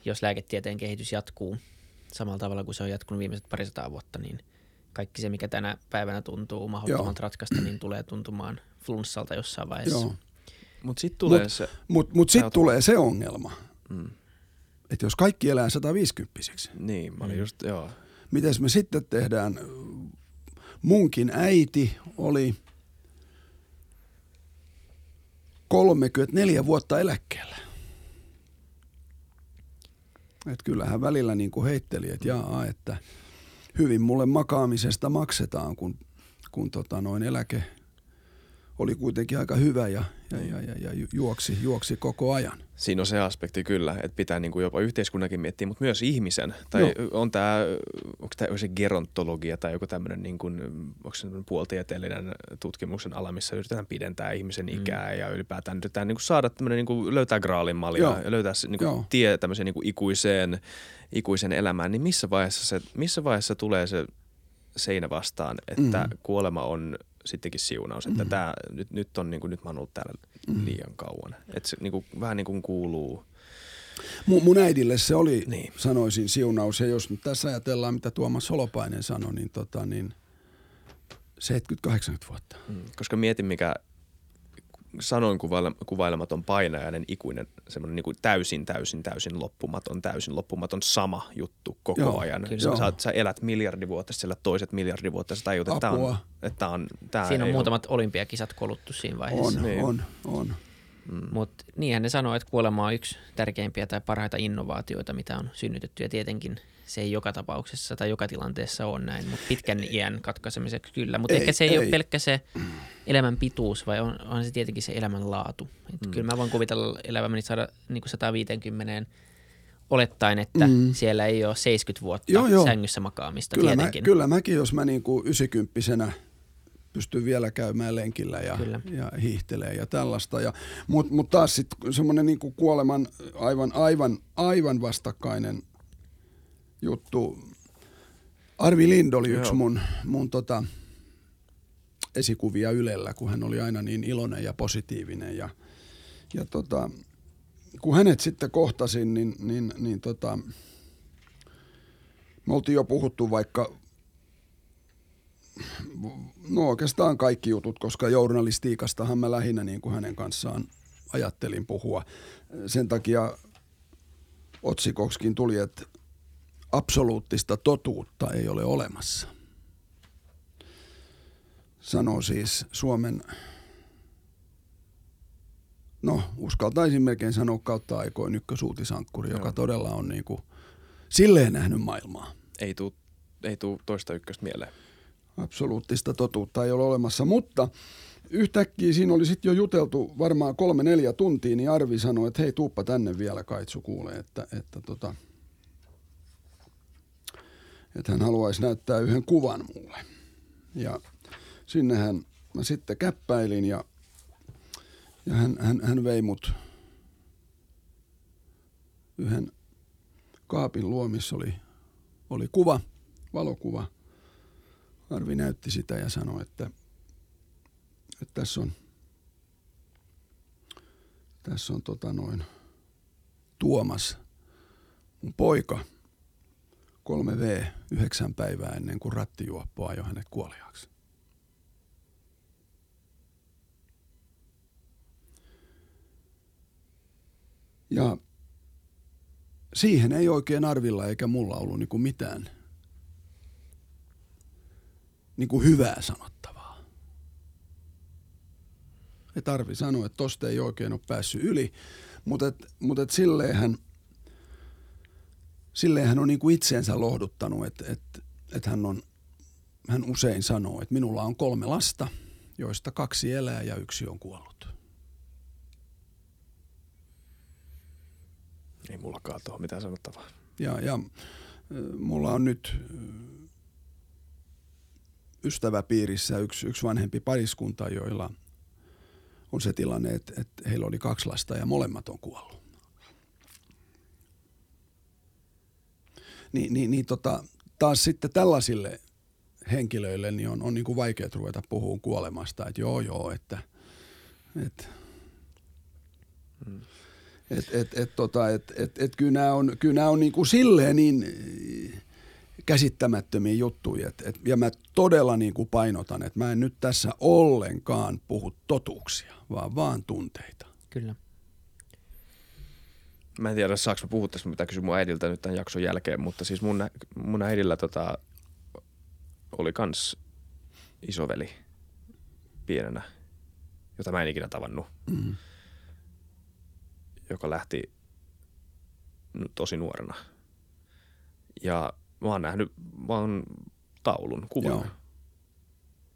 Speaker 2: jos lääketieteen kehitys jatkuu samalla tavalla kuin se on jatkunut viimeiset parisataa vuotta, niin kaikki se, mikä tänä päivänä tuntuu mahdottomalta ratkaista, niin tulee tuntumaan flunssalta jossain vaiheessa. Joo.
Speaker 3: Mutta sitten tulee mut, se...
Speaker 1: Mutta mut sitten tulee se ongelma, mm. että jos kaikki elää 150
Speaker 3: Niin, mä olin mm. just, joo.
Speaker 1: Mites me sitten tehdään? Munkin äiti oli 34 vuotta eläkkeellä. Et kyllähän välillä niin kuin heitteli, että jaa, että hyvin mulle makaamisesta maksetaan, kun, kun tota noin eläke oli kuitenkin aika hyvä ja, ja, ja, ja, ja juoksi, juoksi koko ajan.
Speaker 3: Siinä on se aspekti kyllä, että pitää niin kuin jopa yhteiskunnakin miettiä, mutta myös ihmisen. Tai Joo. on tämä, onko tämä se gerontologia tai joku tämmöinen, niin kuin, onko se puoltieteellinen tutkimuksen ala, missä yritetään pidentää ihmisen mm. ikää ja ylipäätään yritetään niin kuin saada tämmöinen, niin kuin löytää graalin mallia ja löytää niin kuin tie tämmöiseen niin kuin ikuiseen, ikuiseen elämään. Niin missä vaiheessa, se, missä vaiheessa tulee se seinä vastaan, että mm. kuolema on sittenkin siunaus, että mm. tää, nyt, nyt, on, niin kuin, nyt mä oon ollut täällä mm. liian kauan. Että se niin kuin, vähän niin kuin kuuluu.
Speaker 1: Mun, mun äidille se oli, niin. sanoisin, siunaus. Ja jos nyt tässä ajatellaan, mitä Tuomas Holopainen sanoi, niin, tota, niin 70-80 vuotta. Mm.
Speaker 3: Koska mietin, mikä sanoin kuvailematon painajainen ikuinen, semmoinen niin kuin täysin, täysin, täysin loppumaton, täysin loppumaton sama juttu koko Joo, ajan. Sä, sä, sä, elät miljardi vuotta, siellä toiset miljardi vuotta, sä tajut, että, on, että on, tää
Speaker 2: Siinä on muutamat ole. olympiakisat koluttu siinä vaiheessa.
Speaker 1: On, niin. on, on.
Speaker 2: Mm. Mutta niinhän ne sanoo, että kuolema on yksi tärkeimpiä tai parhaita innovaatioita, mitä on synnytetty ja tietenkin – se ei joka tapauksessa tai joka tilanteessa on näin, mutta pitkän iän katkaisemiseksi kyllä. Mutta ehkä se ei, ei ole pelkkä se elämän pituus, vai on, on se tietenkin se elämän laatu. mm. Kyllä mä voin kuvitella elämäni saada niin kuin 150 olettaen, että mm. siellä ei ole 70 vuotta joo, joo. sängyssä makaamista
Speaker 1: kyllä
Speaker 2: tietenkin.
Speaker 1: Mä, kyllä mäkin, jos mä niin kuin 90 pystyn vielä käymään lenkillä ja, ja hiihtelee ja tällaista. Ja, Mutta mut taas sitten semmoinen niin kuoleman aivan, aivan, aivan vastakkainen juttu. Arvi Lind oli yksi mun, mun tota, esikuvia Ylellä, kun hän oli aina niin iloinen ja positiivinen. Ja, ja tota, kun hänet sitten kohtasin, niin, niin, niin tota, me oltiin jo puhuttu vaikka, no oikeastaan kaikki jutut, koska journalistiikastahan mä lähinnä niin kuin hänen kanssaan ajattelin puhua. Sen takia otsikoksikin tuli, että absoluuttista totuutta ei ole olemassa. Sanoo siis Suomen, no uskaltaisin melkein sanoa kautta aikoin ykkösuutisankkuri, joka todella on niin kuin silleen nähnyt maailmaa.
Speaker 3: Ei tule ei tuu toista ykköstä mieleen.
Speaker 1: Absoluuttista totuutta ei ole olemassa, mutta yhtäkkiä siinä oli sitten jo juteltu varmaan kolme neljä tuntia, niin Arvi sanoi, että hei tuuppa tänne vielä Kaitsu kuulee, että, että tota, että hän haluaisi näyttää yhden kuvan mulle. Ja sinnehän mä sitten käppäilin ja, ja hän, hän, hän vei mut yhden kaapin luo, missä oli, oli kuva, valokuva. Arvi näytti sitä ja sanoi, että, että tässä on, tässä on tota noin Tuomas, mun poika – 3V yhdeksän päivää ennen kuin rattijuoppo ajoi hänet kuoliaaksi. Ja siihen ei oikein Arvilla eikä mulla ollut niinku mitään niinku hyvää sanottavaa. Et Arvi sanoi, että tosta ei oikein ole päässyt yli, mutta et, mut et silleenhän – silleen hän on niin kuin itseensä lohduttanut, että, että, että hän, on, hän usein sanoo, että minulla on kolme lasta, joista kaksi elää ja yksi on kuollut.
Speaker 3: Ei mullakaan tuohon mitään sanottavaa.
Speaker 1: Ja, ja mulla on nyt ystäväpiirissä yksi, yksi vanhempi pariskunta, joilla on se tilanne, että, että heillä oli kaksi lasta ja molemmat on kuollut. niin, niin, niin tota, taas sitten tällaisille henkilöille niin on, on niin kuin vaikea ruveta puhumaan kuolemasta, että joo joo, että, että mm. et, et, et, tota, et, et, et, kyllä nämä on, kyllä nämä on niin kuin silleen niin käsittämättömiä juttuja. Et, et, ja mä todella niin kuin painotan, että mä en nyt tässä ollenkaan puhu totuuksia, vaan vaan tunteita.
Speaker 2: Kyllä.
Speaker 3: Mä en tiedä, saako mä puhua tästä, mitä kysyn mun äidiltä nyt tämän jakson jälkeen, mutta siis mun, mun äidillä tota, oli kans isoveli pienenä, jota mä en ikinä tavannut, mm. joka lähti tosi nuorena. Ja mä oon nähnyt vaan taulun, kuvan. Joo.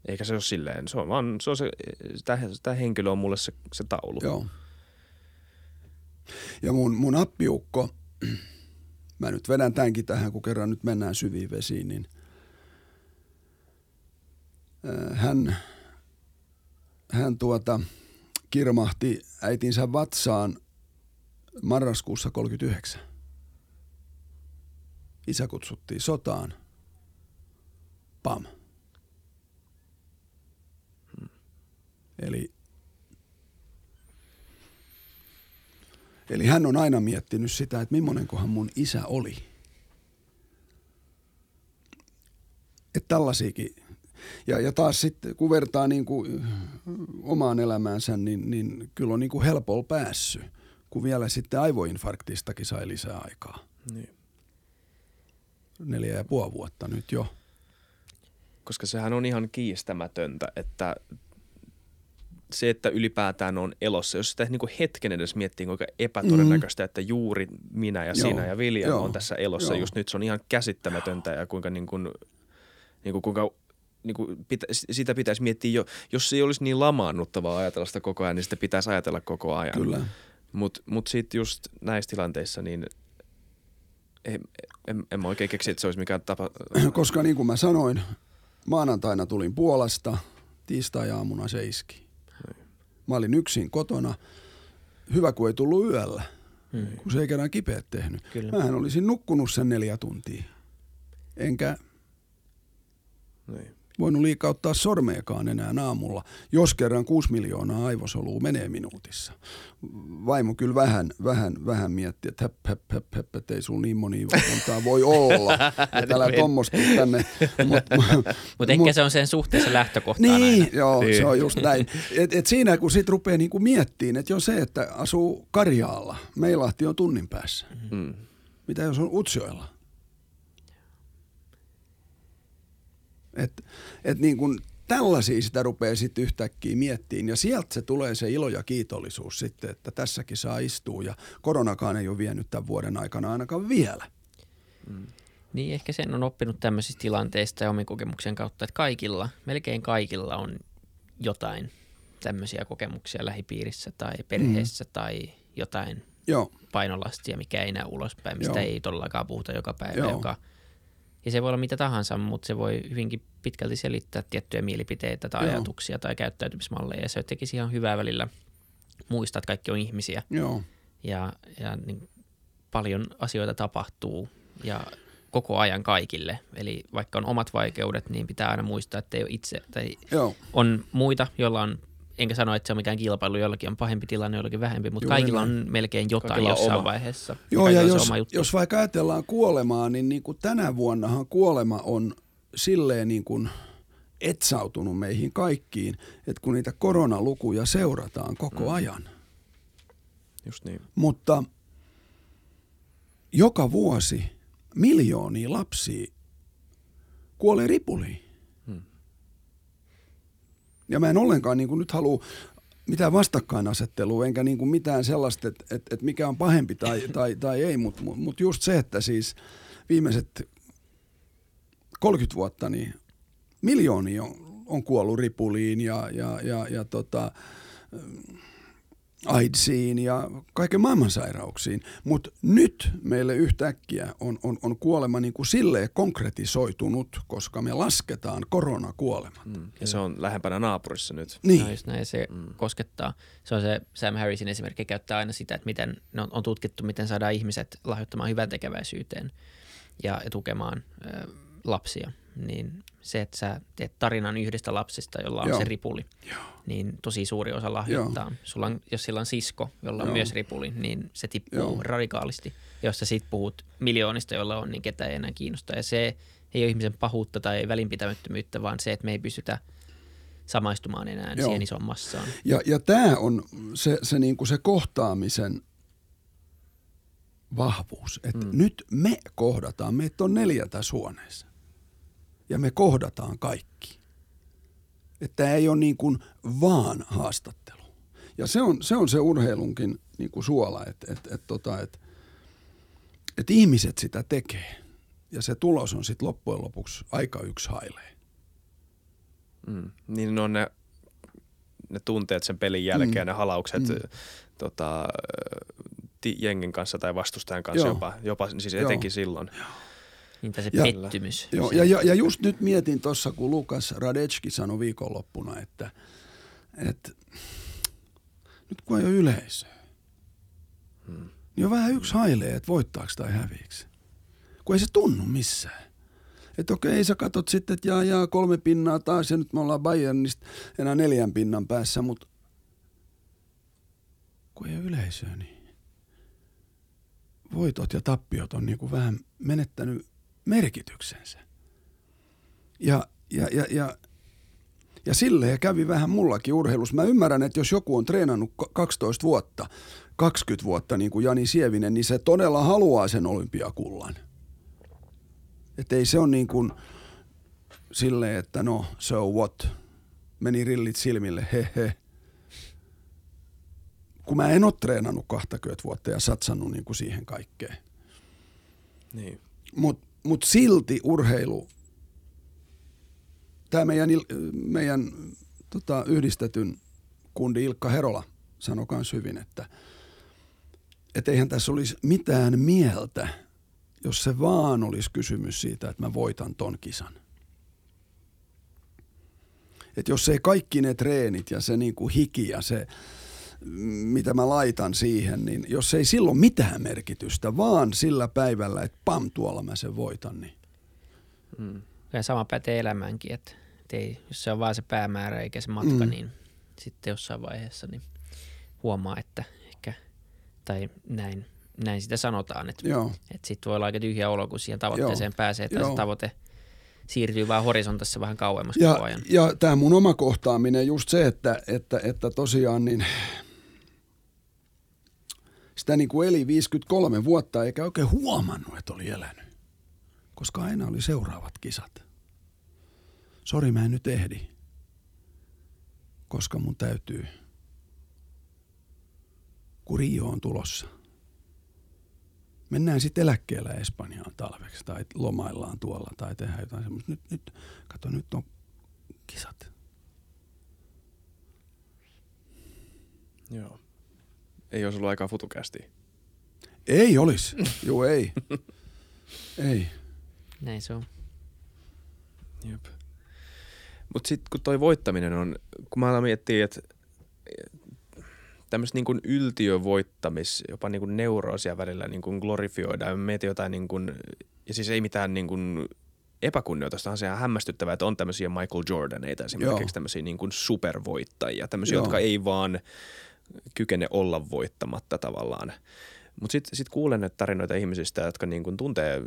Speaker 3: Eikä se ole silleen, se on vaan, se on se, tämä henkilö on mulle se, se taulu.
Speaker 1: Joo. Ja mun, mun appiukko, mä nyt vedän tämänkin tähän, kun kerran nyt mennään syviin vesiin, niin hän, hän tuota, kirmahti äitinsä vatsaan marraskuussa 39. Isä kutsuttiin sotaan. Pam. Hmm. Eli Eli hän on aina miettinyt sitä, että millainenkohan mun isä oli. Että tällaisiakin. Ja, ja taas sitten, kun vertaa niin kuin omaan elämäänsä, niin, niin kyllä on niin kuin helpolla päässyt, kun vielä sitten aivoinfarktistakin sai lisää aikaa. Niin. Neljä ja puoli vuotta nyt jo.
Speaker 3: Koska sehän on ihan kiistämätöntä, että se, että ylipäätään on elossa, jos sitä niin kuin hetken edes miettii, kuinka epätodennäköistä, mm. että juuri minä ja sinä Joo. ja Vilja on tässä elossa Joo. just nyt, se on ihan käsittämätöntä ja kuinka, niin kuin, niin kuin, kuinka niin kuin pitä, sitä pitäisi miettiä jo, jos se ei olisi niin lamaannuttavaa ajatella sitä koko ajan, niin sitä pitäisi ajatella koko ajan.
Speaker 1: Kyllä.
Speaker 3: Mutta mut sitten just näissä tilanteissa, niin en, en, en mä oikein keksi, että se olisi mikään tapa.
Speaker 1: Koska niin kuin mä sanoin, maanantaina tulin Puolasta, tiistai-aamuna se iski. Mä olin yksin kotona. Hyvä, kun ei tullut yöllä, hmm. kun se ei kerran kipeät tehnyt. Kyllä. Mähän olisin nukkunut sen neljä tuntia. Enkä niin. Voinut liikauttaa sormeekaan enää aamulla, jos kerran 6 miljoonaa aivosolua menee minuutissa. Vaimo kyllä vähän, vähän, vähän mietti, että höp, höp, höp, höp, että ei sulla niin moni voi olla. Että älä tuommoista tänne.
Speaker 2: Mutta mut ehkä mut, se on sen suhteessa lähtökohta
Speaker 1: Niin, aina. joo, niin. se on just näin. Et, et siinä kun sit rupeaa niinku miettimään, että jo se, että asuu Karjaalla, Meilahti on tunnin päässä. Mm. Mitä jos on Utsjoella? Et, et niin kuin tällaisia sitä rupeaa sitten yhtäkkiä miettiin ja sieltä se tulee se ilo ja kiitollisuus sitten, että tässäkin saa istua ja koronakaan ei ole vienyt tämän vuoden aikana ainakaan vielä.
Speaker 2: Mm. Niin, ehkä sen on oppinut tämmöisistä tilanteista ja omin kokemuksen kautta, että kaikilla, melkein kaikilla on jotain tämmöisiä kokemuksia lähipiirissä tai perheessä mm. tai jotain Joo. painolastia, mikä ei näy ulospäin, mistä Joo. ei todellakaan puhuta joka päivä, Joo. joka – ja se voi olla mitä tahansa, mutta se voi hyvinkin pitkälti selittää tiettyjä mielipiteitä tai Joo. ajatuksia tai käyttäytymismalleja. Ja se tekisi ihan hyvää välillä muistaa, että kaikki on ihmisiä.
Speaker 1: Joo.
Speaker 2: Ja, ja niin paljon asioita tapahtuu ja koko ajan kaikille. Eli vaikka on omat vaikeudet, niin pitää aina muistaa, että ei ole itse, tai Joo. on muita, joilla on enkä sano, että se on mikään kilpailu, jollakin on pahempi tilanne, jollakin vähempi, mutta Juuri kaikilla näin. on melkein jotain kaikilla jossain oma. vaiheessa.
Speaker 1: Joo, ja jos, jos vaikka ajatellaan kuolemaa, niin, niin kuin tänä vuonnahan kuolema on silleen niin kuin etsautunut meihin kaikkiin, että kun niitä koronalukuja seurataan koko mm. ajan.
Speaker 3: Just niin.
Speaker 1: Mutta joka vuosi miljoonia lapsia kuolee ripuliin. Ja mä en ollenkaan niin kuin nyt halua mitään vastakkainasettelua, enkä niin kuin mitään sellaista, että, että, että mikä on pahempi tai, tai, tai ei, mutta mut just se, että siis viimeiset 30 vuotta niin miljoonia on, on kuollut ripuliin ja, ja, ja, ja tota, AIDSiin ja kaiken maailman sairauksiin. Mutta nyt meille yhtäkkiä on, on, on kuolema niin kuin silleen konkretisoitunut, koska me lasketaan koronakuolemat. Mm.
Speaker 3: Ja se on lähempänä naapurissa nyt.
Speaker 2: Niin. No näin, se mm. koskettaa. Se on se Sam Harrisin esimerkki käyttää aina sitä, että miten no, on tutkittu, miten saadaan ihmiset lahjoittamaan hyvän tekeväisyyteen ja, ja tukemaan ö, lapsia. Niin se, että sä teet tarinan yhdestä lapsesta, jolla on Joo. se ripuli, Joo. niin tosi suuri osa lahjoittaa. Sulla on, jos sillä on sisko, jolla on Joo. myös ripuli, niin se tippuu Joo. radikaalisti. Jos sä sit puhut miljoonista, jolla on, niin ketään ei enää kiinnosta. Ja se ei ole ihmisen pahuutta tai välinpitämättömyyttä, vaan se, että me ei pystytä samaistumaan enää Joo. siihen isoon massaan.
Speaker 1: Ja, ja tämä on se, se, niin kuin se kohtaamisen vahvuus, että mm. nyt me kohdataan, meitä on neljä tässä huoneessa ja me kohdataan kaikki. Että ei ole niin kuin vaan haastattelu. Ja se on se, on se urheilunkin niin kuin suola, että, että, että, tota, että, että ihmiset sitä tekee. Ja se tulos on sitten loppujen lopuksi aika yksi hailee.
Speaker 3: Mm. Niin on ne, ne tunteet sen pelin jälkeen, mm. ne halaukset mm. tota, jengen kanssa tai vastustajan kanssa Joo. jopa, jopa siis etenkin Joo. silloin. Joo.
Speaker 2: Niinpä se ja, pettymys.
Speaker 1: Joo, ja, ja, ja just nyt mietin tuossa, kun Lukas Radetski sanoi viikonloppuna, että, että nyt kun ei ole yleisöä, hmm. niin on vähän yksi hailee, että voittaako tai häviiksi. Kun ei se tunnu missään. Että okei, sä katot sitten, että jaa, jaa, kolme pinnaa taas ja nyt me ollaan Bayernista enää neljän pinnan päässä, mutta kun ei ole yleisöä, niin voitot ja tappiot on niin kuin vähän menettänyt merkityksensä. Ja, ja, ja, ja, ja silleen kävi vähän mullakin urheilussa. Mä ymmärrän, että jos joku on treenannut 12 vuotta, 20 vuotta niin kuin Jani Sievinen, niin se todella haluaa sen olympiakullan. Että ei se ole niin kuin silleen, että no so what, meni rillit silmille, he he. Kun mä en ole treenannut 20 vuotta ja satsannut niin kuin siihen kaikkeen.
Speaker 3: Niin.
Speaker 1: Mutta mutta silti urheilu, tämä meidän, meidän tota, yhdistetyn kundi Ilkka Herola sanoi myös hyvin, että et eihän tässä olisi mitään mieltä, jos se vaan olisi kysymys siitä, että mä voitan ton kisan. Et jos ei kaikki ne treenit ja se niinku hiki ja se mitä mä laitan siihen, niin jos ei silloin mitään merkitystä, vaan sillä päivällä, että pam, tuolla mä sen voitan, niin.
Speaker 2: Mm. Ja sama pätee elämäänkin, että, että ei, jos se on vaan se päämäärä eikä se matka, mm. niin sitten jossain vaiheessa niin huomaa, että ehkä, tai näin, näin sitä sanotaan, että, että sitten voi olla aika tyhjä olo, kun siihen tavoitteeseen Joo. pääsee, että se tavoite siirtyy vaan horisontissa vähän kauemmas
Speaker 1: ja,
Speaker 2: koko ajan.
Speaker 1: Ja tämä mun oma kohtaaminen, just se, että, että, että tosiaan niin sitä niin kuin eli 53 vuotta eikä oikein huomannut, että oli elänyt. Koska aina oli seuraavat kisat. Sori, mä en nyt ehdi. Koska mun täytyy. Kun Rio on tulossa. Mennään sitten eläkkeellä Espanjaan talveksi tai lomaillaan tuolla tai tehdään jotain semmoista. Nyt, nyt, kato, nyt on kisat.
Speaker 3: Joo. Ei olisi ollut aikaa futukästiin.
Speaker 1: Ei olisi. Joo, ei. ei.
Speaker 2: Näin se on.
Speaker 3: Jep. Mutta sitten kun toi voittaminen on, kun mä aloin miettiä, että tämmöistä niin yltiövoittamis, jopa niin kuin neuroosia välillä niin kuin glorifioidaan. Mietin jotain niin kuin, ja siis ei mitään niin kuin epäkunnioitusta, on se ihan hämmästyttävää, että on tämmöisiä Michael Jordaneita esimerkiksi, Joo. tämmöisiä niin kuin supervoittajia, tämmöisiä, Joo. jotka ei vaan – kykene olla voittamatta tavallaan. Mutta sitten sit kuulen näitä tarinoita ihmisistä, jotka niin kun tuntee,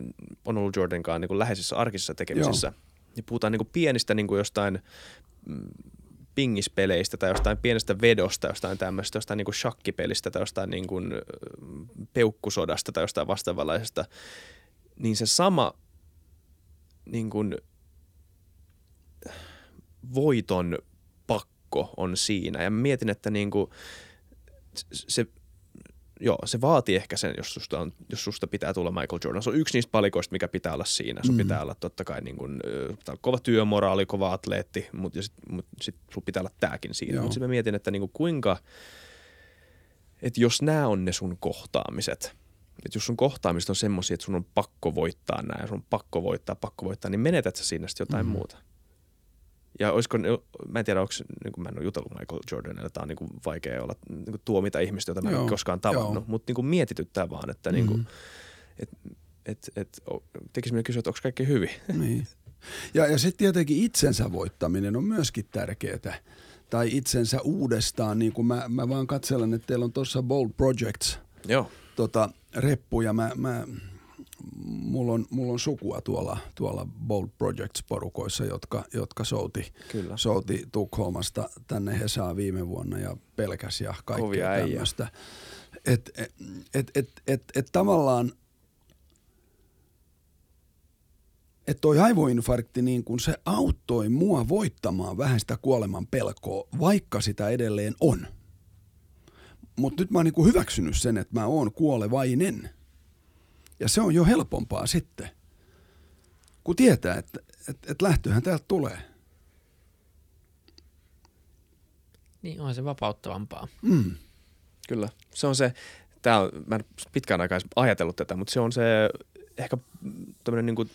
Speaker 3: on ollut Jordankaan niin läheisissä arkisissa tekemisissä. Joo. Niin puhutaan niin pienistä niin jostain mm, pingispeleistä tai jostain pienestä vedosta, jostain tämmöistä, jostain niin shakkipelistä tai jostain niin kuin peukkusodasta tai jostain vastaavanlaisesta, niin se sama niin kuin voiton pakko on siinä. Ja mietin, että niin kuin – se, joo, se vaatii ehkä sen, jos susta, on, jos susta pitää tulla Michael Jordan. Se on yksi niistä palikoista, mikä pitää olla siinä. Sun mm. pitää olla totta kai niin kuin, kova työmoraali, kova atleetti, mutta sitten mut sit sun pitää olla tääkin siinä. Mutta sitten mä mietin, että niin kuin kuinka, että jos nämä on ne sun kohtaamiset, että jos sun kohtaamiset on semmoisia, että sun on pakko voittaa nämä, sun on pakko voittaa, pakko voittaa, niin menetät sä siinä sitten jotain mm. muuta. Ja olisiko, mä en tiedä, onko, niin kuin mä en ole jutellut Michael Jordanille, tämä on niin kuin vaikea olla niin kuin tuomita ihmistä, jota mä en koskaan tavannut, mutta niin kuin mietityttää vaan, että niin kuin, mm. et, et, et, tekisi kysyä, että onko kaikki hyvin.
Speaker 1: Niin. Ja, ja sitten tietenkin itsensä voittaminen on myöskin tärkeää. Tai itsensä uudestaan, niin kuin mä, mä vaan katselen, että teillä on tuossa Bold Projects
Speaker 3: Joo.
Speaker 1: Tota, reppu ja mä, mä mulla on, mulla on sukua tuolla, tuolla Bold Projects-porukoissa, jotka, jotka souti,
Speaker 3: Kyllä.
Speaker 1: souti Tukholmasta tänne Hesaan viime vuonna ja pelkäs ja kaikkea tämmöistä. Että et, et, et, et, et tavallaan että toi aivoinfarkti, niin kun se auttoi mua voittamaan vähän sitä kuoleman pelkoa, vaikka sitä edelleen on. Mutta nyt mä oon niin hyväksynyt sen, että mä oon kuolevainen. Ja se on jo helpompaa sitten, kun tietää, että, että, että lähtöhän täältä tulee.
Speaker 2: Niin, on se vapauttavampaa.
Speaker 1: Mm.
Speaker 3: Kyllä. Se on se, tää on, mä en pitkään aikaa ajatellut tätä, mutta se on se ehkä tämmöinen niin kuin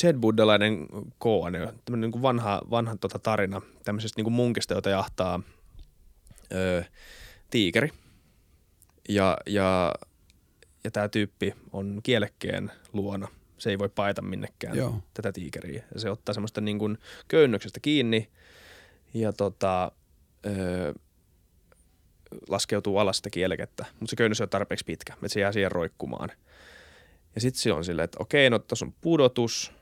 Speaker 3: Zen-buddhalainen koone, tämmöinen niin kuin vanha, vanha tota tarina tämmöisestä niin kuin munkista, jota jahtaa öö, tiikeri. Ja, ja, ja tämä tyyppi on kielekkeen luona. Se ei voi paeta minnekään
Speaker 1: Joo.
Speaker 3: tätä tiikeriä. Ja se ottaa semmoista niin kuin köynnöksestä kiinni ja tota, öö, laskeutuu alas sitä kielekettä, mutta se köynnös on tarpeeksi pitkä, että se jää siihen roikkumaan. Ja sitten se on silleen, että okei, no tuossa on pudotus,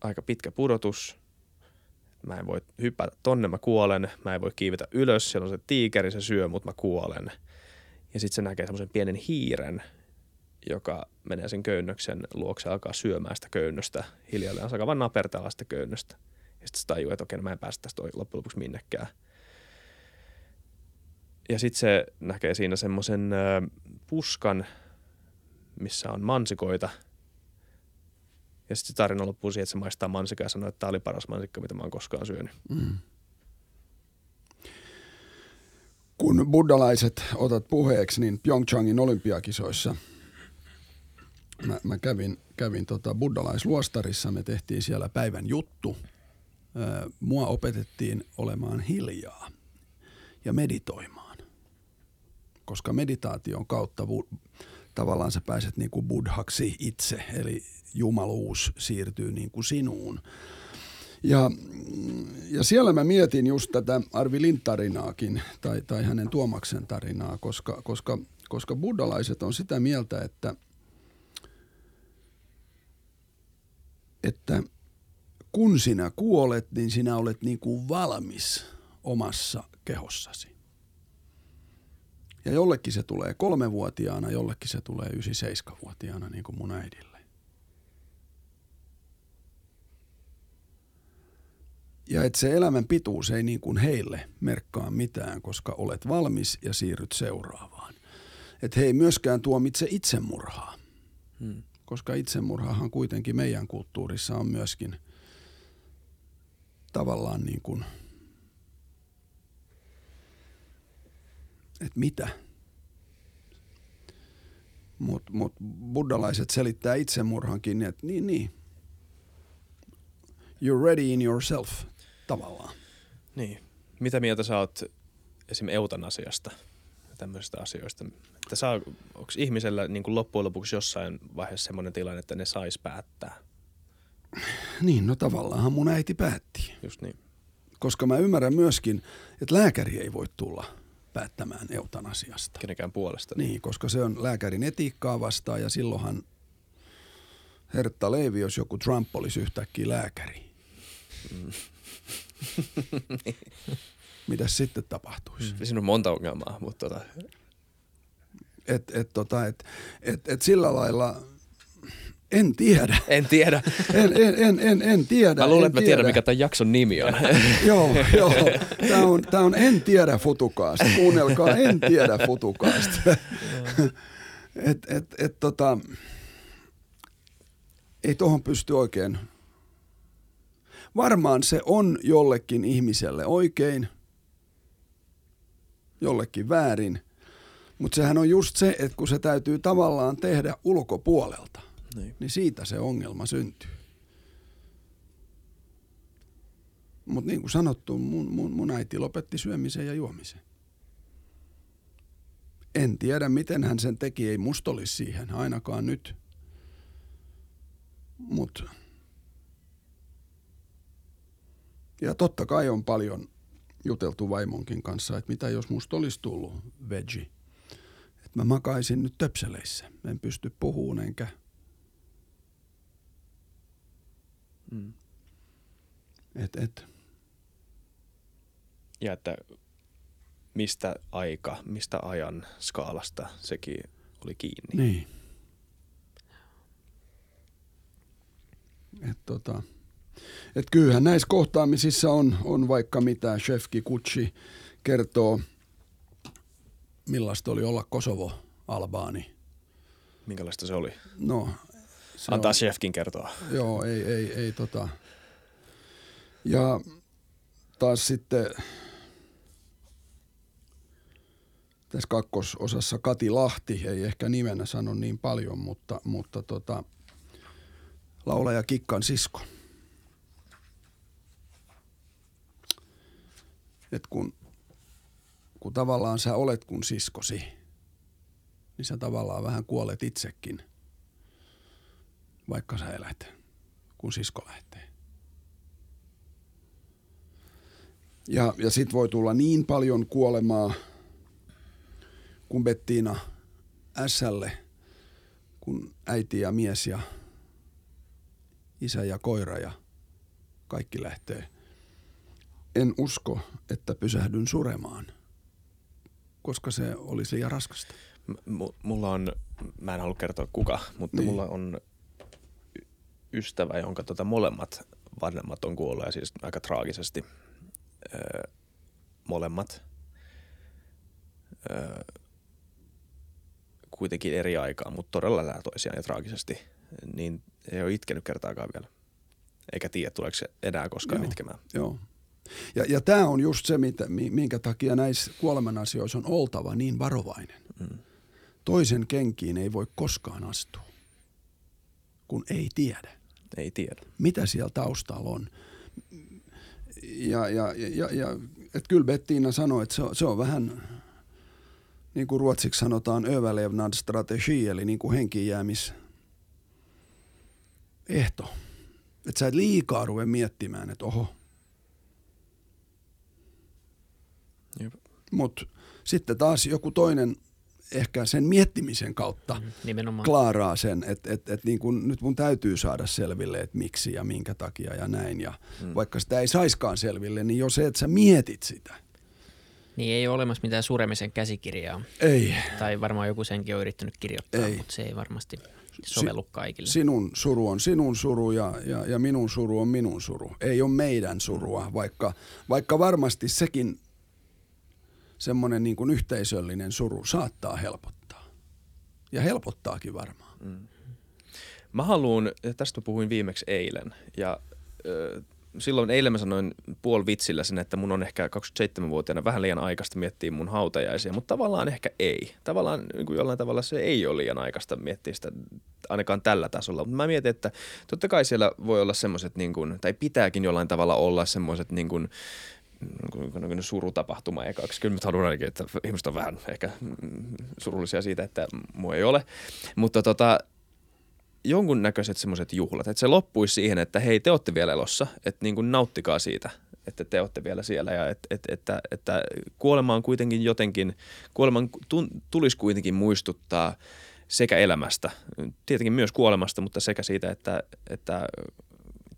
Speaker 3: aika pitkä pudotus, mä en voi hypätä tonne, mä kuolen, mä en voi kiivetä ylös, siellä on se tiikeri, se syö, mutta mä kuolen. Ja sitten se näkee semmoisen pienen hiiren, joka menee sen köynnöksen luokse alkaa syömään sitä köynnöstä hiljalleen. Se alkaa vaan napertella sitä köynnöstä. Ja sitten se tajuu, että okei, no mä en pääse tästä loppujen lopuksi minnekään. Ja sitten se näkee siinä semmoisen puskan, missä on mansikoita. Ja sitten se tarina loppuu siihen, että se maistaa mansikaa ja sanoo, että tämä oli paras mansikka, mitä mä oon koskaan syönyt.
Speaker 1: Mm. Kun buddhalaiset otat puheeksi, niin Pyeongchangin olympiakisoissa mä, mä kävin, kävin tota buddhalaisluostarissa, me tehtiin siellä päivän juttu. Mua opetettiin olemaan hiljaa ja meditoimaan, koska meditaation kautta tavallaan sä pääset niin kuin buddhaksi itse, eli jumaluus siirtyy niin kuin sinuun. Ja, ja siellä mä mietin just tätä Arvi Lind-tarinaakin, tai, tai hänen Tuomaksen tarinaa, koska, koska, koska buddhalaiset on sitä mieltä, että, että kun sinä kuolet, niin sinä olet niin kuin valmis omassa kehossasi. Ja jollekin se tulee kolmevuotiaana, jollekin se tulee 97-vuotiaana, niin kuin mun äidille. Ja että se elämän pituus ei niin kuin heille merkkaa mitään, koska olet valmis ja siirryt seuraavaan. Että he ei myöskään tuomitse itsemurhaa, hmm. koska itsemurhahan kuitenkin meidän kulttuurissa on myöskin tavallaan niin kuin – että mitä. Mutta mut buddhalaiset selittää itsemurhankin, että niin, niin. You're ready in yourself, tavallaan.
Speaker 3: Niin. Mitä mieltä sä oot esim. eutanasiasta ja tämmöisistä asioista? Että saa, onko ihmisellä niin kuin loppujen lopuksi jossain vaiheessa semmoinen tilanne, että ne sais päättää?
Speaker 1: Niin, no tavallaan mun äiti päätti.
Speaker 3: Just niin.
Speaker 1: Koska mä ymmärrän myöskin, että lääkäri ei voi tulla – päättämään eutanasiasta.
Speaker 3: Kenenkään puolesta.
Speaker 1: Niin, koska se on lääkärin etiikkaa vastaan ja silloinhan Hertta Leivi, jos joku Trump olisi yhtäkkiä lääkäri. Mm. Mitäs sitten tapahtuisi?
Speaker 3: Mm. Siinä on monta ongelmaa, mutta tota...
Speaker 1: Et, et, tota, et, et, et sillä lailla en tiedä.
Speaker 3: En tiedä.
Speaker 1: en, en, en, en, en tiedä.
Speaker 3: Mä luulen,
Speaker 1: että
Speaker 3: mä tiedän, mikä tämän jakson nimi on.
Speaker 1: joo, joo. Tämä on, tämä on En tiedä futukaasta. Kuunnelkaa En tiedä futukaasta. et, et, et, tota, ei tuohon pysty oikein. Varmaan se on jollekin ihmiselle oikein, jollekin väärin. Mutta sehän on just se, että kun se täytyy tavallaan tehdä ulkopuolelta niin. niin siitä se ongelma syntyy. Mutta niin kuin sanottu, mun, mun, mun äiti lopetti syömisen ja juomisen. En tiedä, miten hän sen teki, ei musta olisi siihen, ainakaan nyt. Mutta Ja totta kai on paljon juteltu vaimonkin kanssa, että mitä jos musta olisi tullut veggie. Että mä makaisin nyt töpseleissä. En pysty puhumaan enkä. Mm. Et, et.
Speaker 3: Ja että mistä aika, mistä ajan skaalasta sekin oli kiinni.
Speaker 1: Niin. Et tota, et kyllähän näissä kohtaamisissa on, on vaikka mitä. Chef Kikuchi kertoo, millaista oli olla Kosovo-Albaani.
Speaker 3: Minkälaista se oli?
Speaker 1: No,
Speaker 3: se Antaa on, chefkin kertoa.
Speaker 1: Joo, ei, ei, ei tota. Ja taas sitten tässä kakkososassa Kati Lahti, ei ehkä nimenä sano niin paljon, mutta, mutta tota, laulaja Kikkan sisko. Et kun, kun tavallaan sä olet kun siskosi, niin sä tavallaan vähän kuolet itsekin, vaikka sä elät, kun sisko lähtee. Ja, ja sit voi tulla niin paljon kuolemaa, kun Bettiina Ässälle, kun äiti ja mies ja isä ja koira ja kaikki lähtee. En usko, että pysähdyn suremaan, koska se olisi liian raskasta.
Speaker 3: M- mulla on, mä en halua kertoa kuka, mutta niin. mulla on ystävä, jonka tota molemmat vanhemmat on kuolleet ja siis aika traagisesti öö, molemmat. Öö, kuitenkin eri aikaa, mutta todella lähellä toisiaan ja traagisesti, niin ei ole itkenyt kertaakaan vielä. Eikä tiedä, tuleeko se enää koskaan
Speaker 1: joo,
Speaker 3: itkemään.
Speaker 1: Joo. Ja, ja tämä on just se, mitä, minkä takia näissä kuoleman asioissa on oltava niin varovainen. Mm. Toisen kenkiin ei voi koskaan astua, kun ei tiedä.
Speaker 3: Ei tiedä.
Speaker 1: Mitä siellä taustalla on. Ja, ja, ja, ja et kyllä Bettiina sanoi, että se on, se on vähän niin kuin ruotsiksi sanotaan överlevnadsstrategi, eli niin kuin henkijäämis ehto. Että sä et liikaa ruve miettimään, että oho. Mutta sitten taas joku toinen ehkä sen miettimisen kautta mm,
Speaker 2: Nimenomaan.
Speaker 1: klaaraa sen, että et, et niin kun, nyt mun täytyy saada selville, että miksi ja minkä takia ja näin. Ja mm. vaikka sitä ei saiskaan selville, niin jo se, että sä mietit sitä –
Speaker 2: niin ei ole olemassa mitään suremisen käsikirjaa.
Speaker 1: Ei.
Speaker 2: Tai varmaan joku senkin on yrittänyt kirjoittaa, ei. mutta se ei varmasti sovellu kaikille.
Speaker 1: Sinun suru on sinun suru ja, ja, ja minun suru on minun suru. Ei ole meidän surua, vaikka, vaikka varmasti sekin semmoinen niin kuin yhteisöllinen suru saattaa helpottaa. Ja helpottaakin varmaan. Mm.
Speaker 3: Mä haluan, tästä puhuin viimeksi eilen, ja silloin eilen mä sanoin puol vitsillä sen, että mun on ehkä 27-vuotiaana vähän liian aikaista miettiä mun hautajaisia, mutta tavallaan ehkä ei. Tavallaan niin kuin jollain tavalla se ei ole liian aikaista miettiä sitä ainakaan tällä tasolla. Mutta mä mietin, että totta kai siellä voi olla semmoiset, niin tai pitääkin jollain tavalla olla semmoiset niin kuin, surutapahtuma ekaksi. Kyllä mä haluan ainakin, että ihmiset on vähän ehkä surullisia siitä, että mua ei ole. Mutta tota, jonkunnäköiset semmoiset juhlat, että se loppuisi siihen, että hei te olette vielä elossa, että niin kuin nauttikaa siitä, että te olette vielä siellä ja et, et, että, että kuolema on kuitenkin jotenkin, kuoleman tulisi kuitenkin muistuttaa sekä elämästä, tietenkin myös kuolemasta, mutta sekä siitä, että, että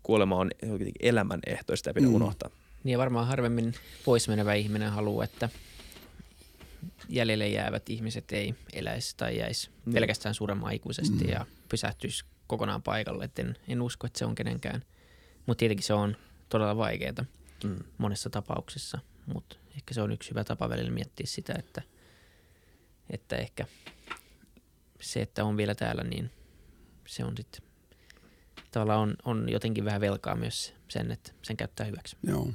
Speaker 3: kuolema on elämän ehto, sitä ei pidä mm. unohtaa.
Speaker 2: Niin varmaan harvemmin poismenevä ihminen haluaa, että jäljelle jäävät ihmiset ei eläisi tai jäisi mm. pelkästään suuremman aikuisesti mm. ja pysähtyisi kokonaan paikalle. Et en, en usko, että se on kenenkään. Mutta tietenkin se on todella vaikeaa mm. monessa tapauksessa. Mutta ehkä se on yksi hyvä tapa välillä miettiä sitä, että, että ehkä se, että on vielä täällä, niin se on sitten tavallaan on, on jotenkin vähän velkaa myös sen, että sen käyttää hyväksi.
Speaker 1: Joo.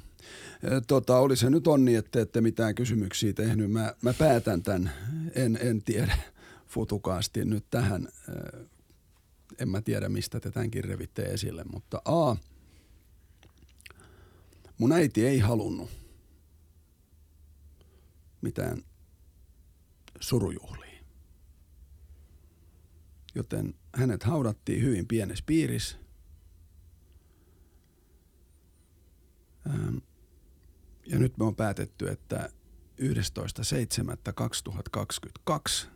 Speaker 1: Tota, oli se nyt onni, että ette mitään kysymyksiä tehnyt. Mä, mä päätän tämän, en, en tiedä futukaasti nyt tähän. En mä tiedä, mistä te tämänkin revitte esille, mutta A. Mun äiti ei halunnut mitään surujuhlia. Joten hänet haudattiin hyvin pienessä piirissä Ähm, ja nyt me on päätetty, että 11.7.2022,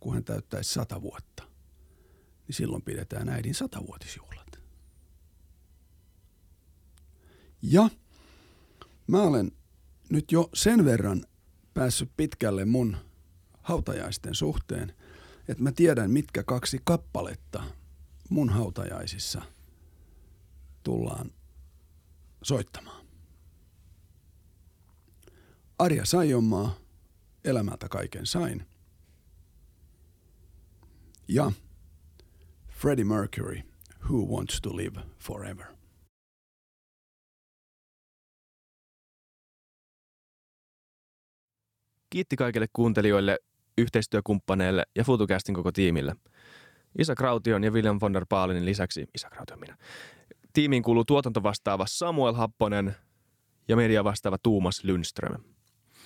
Speaker 1: kun hän täyttäisi 100 vuotta, niin silloin pidetään äidin satavuotisjuhlat. Ja mä olen nyt jo sen verran päässyt pitkälle mun hautajaisten suhteen, että mä tiedän, mitkä kaksi kappaletta mun hautajaisissa tullaan soittamaan. Arja Saijonmaa, Elämältä kaiken sain. Ja Freddie Mercury, Who Wants to Live Forever.
Speaker 3: Kiitti kaikille kuuntelijoille, yhteistyökumppaneille ja FutuCastin koko tiimille. Isa Kraution ja William von der Baalinin lisäksi, Isa Kraution minä, tiimiin kuuluu tuotantovastaava Samuel Happonen ja media vastaava Tuumas Lundström.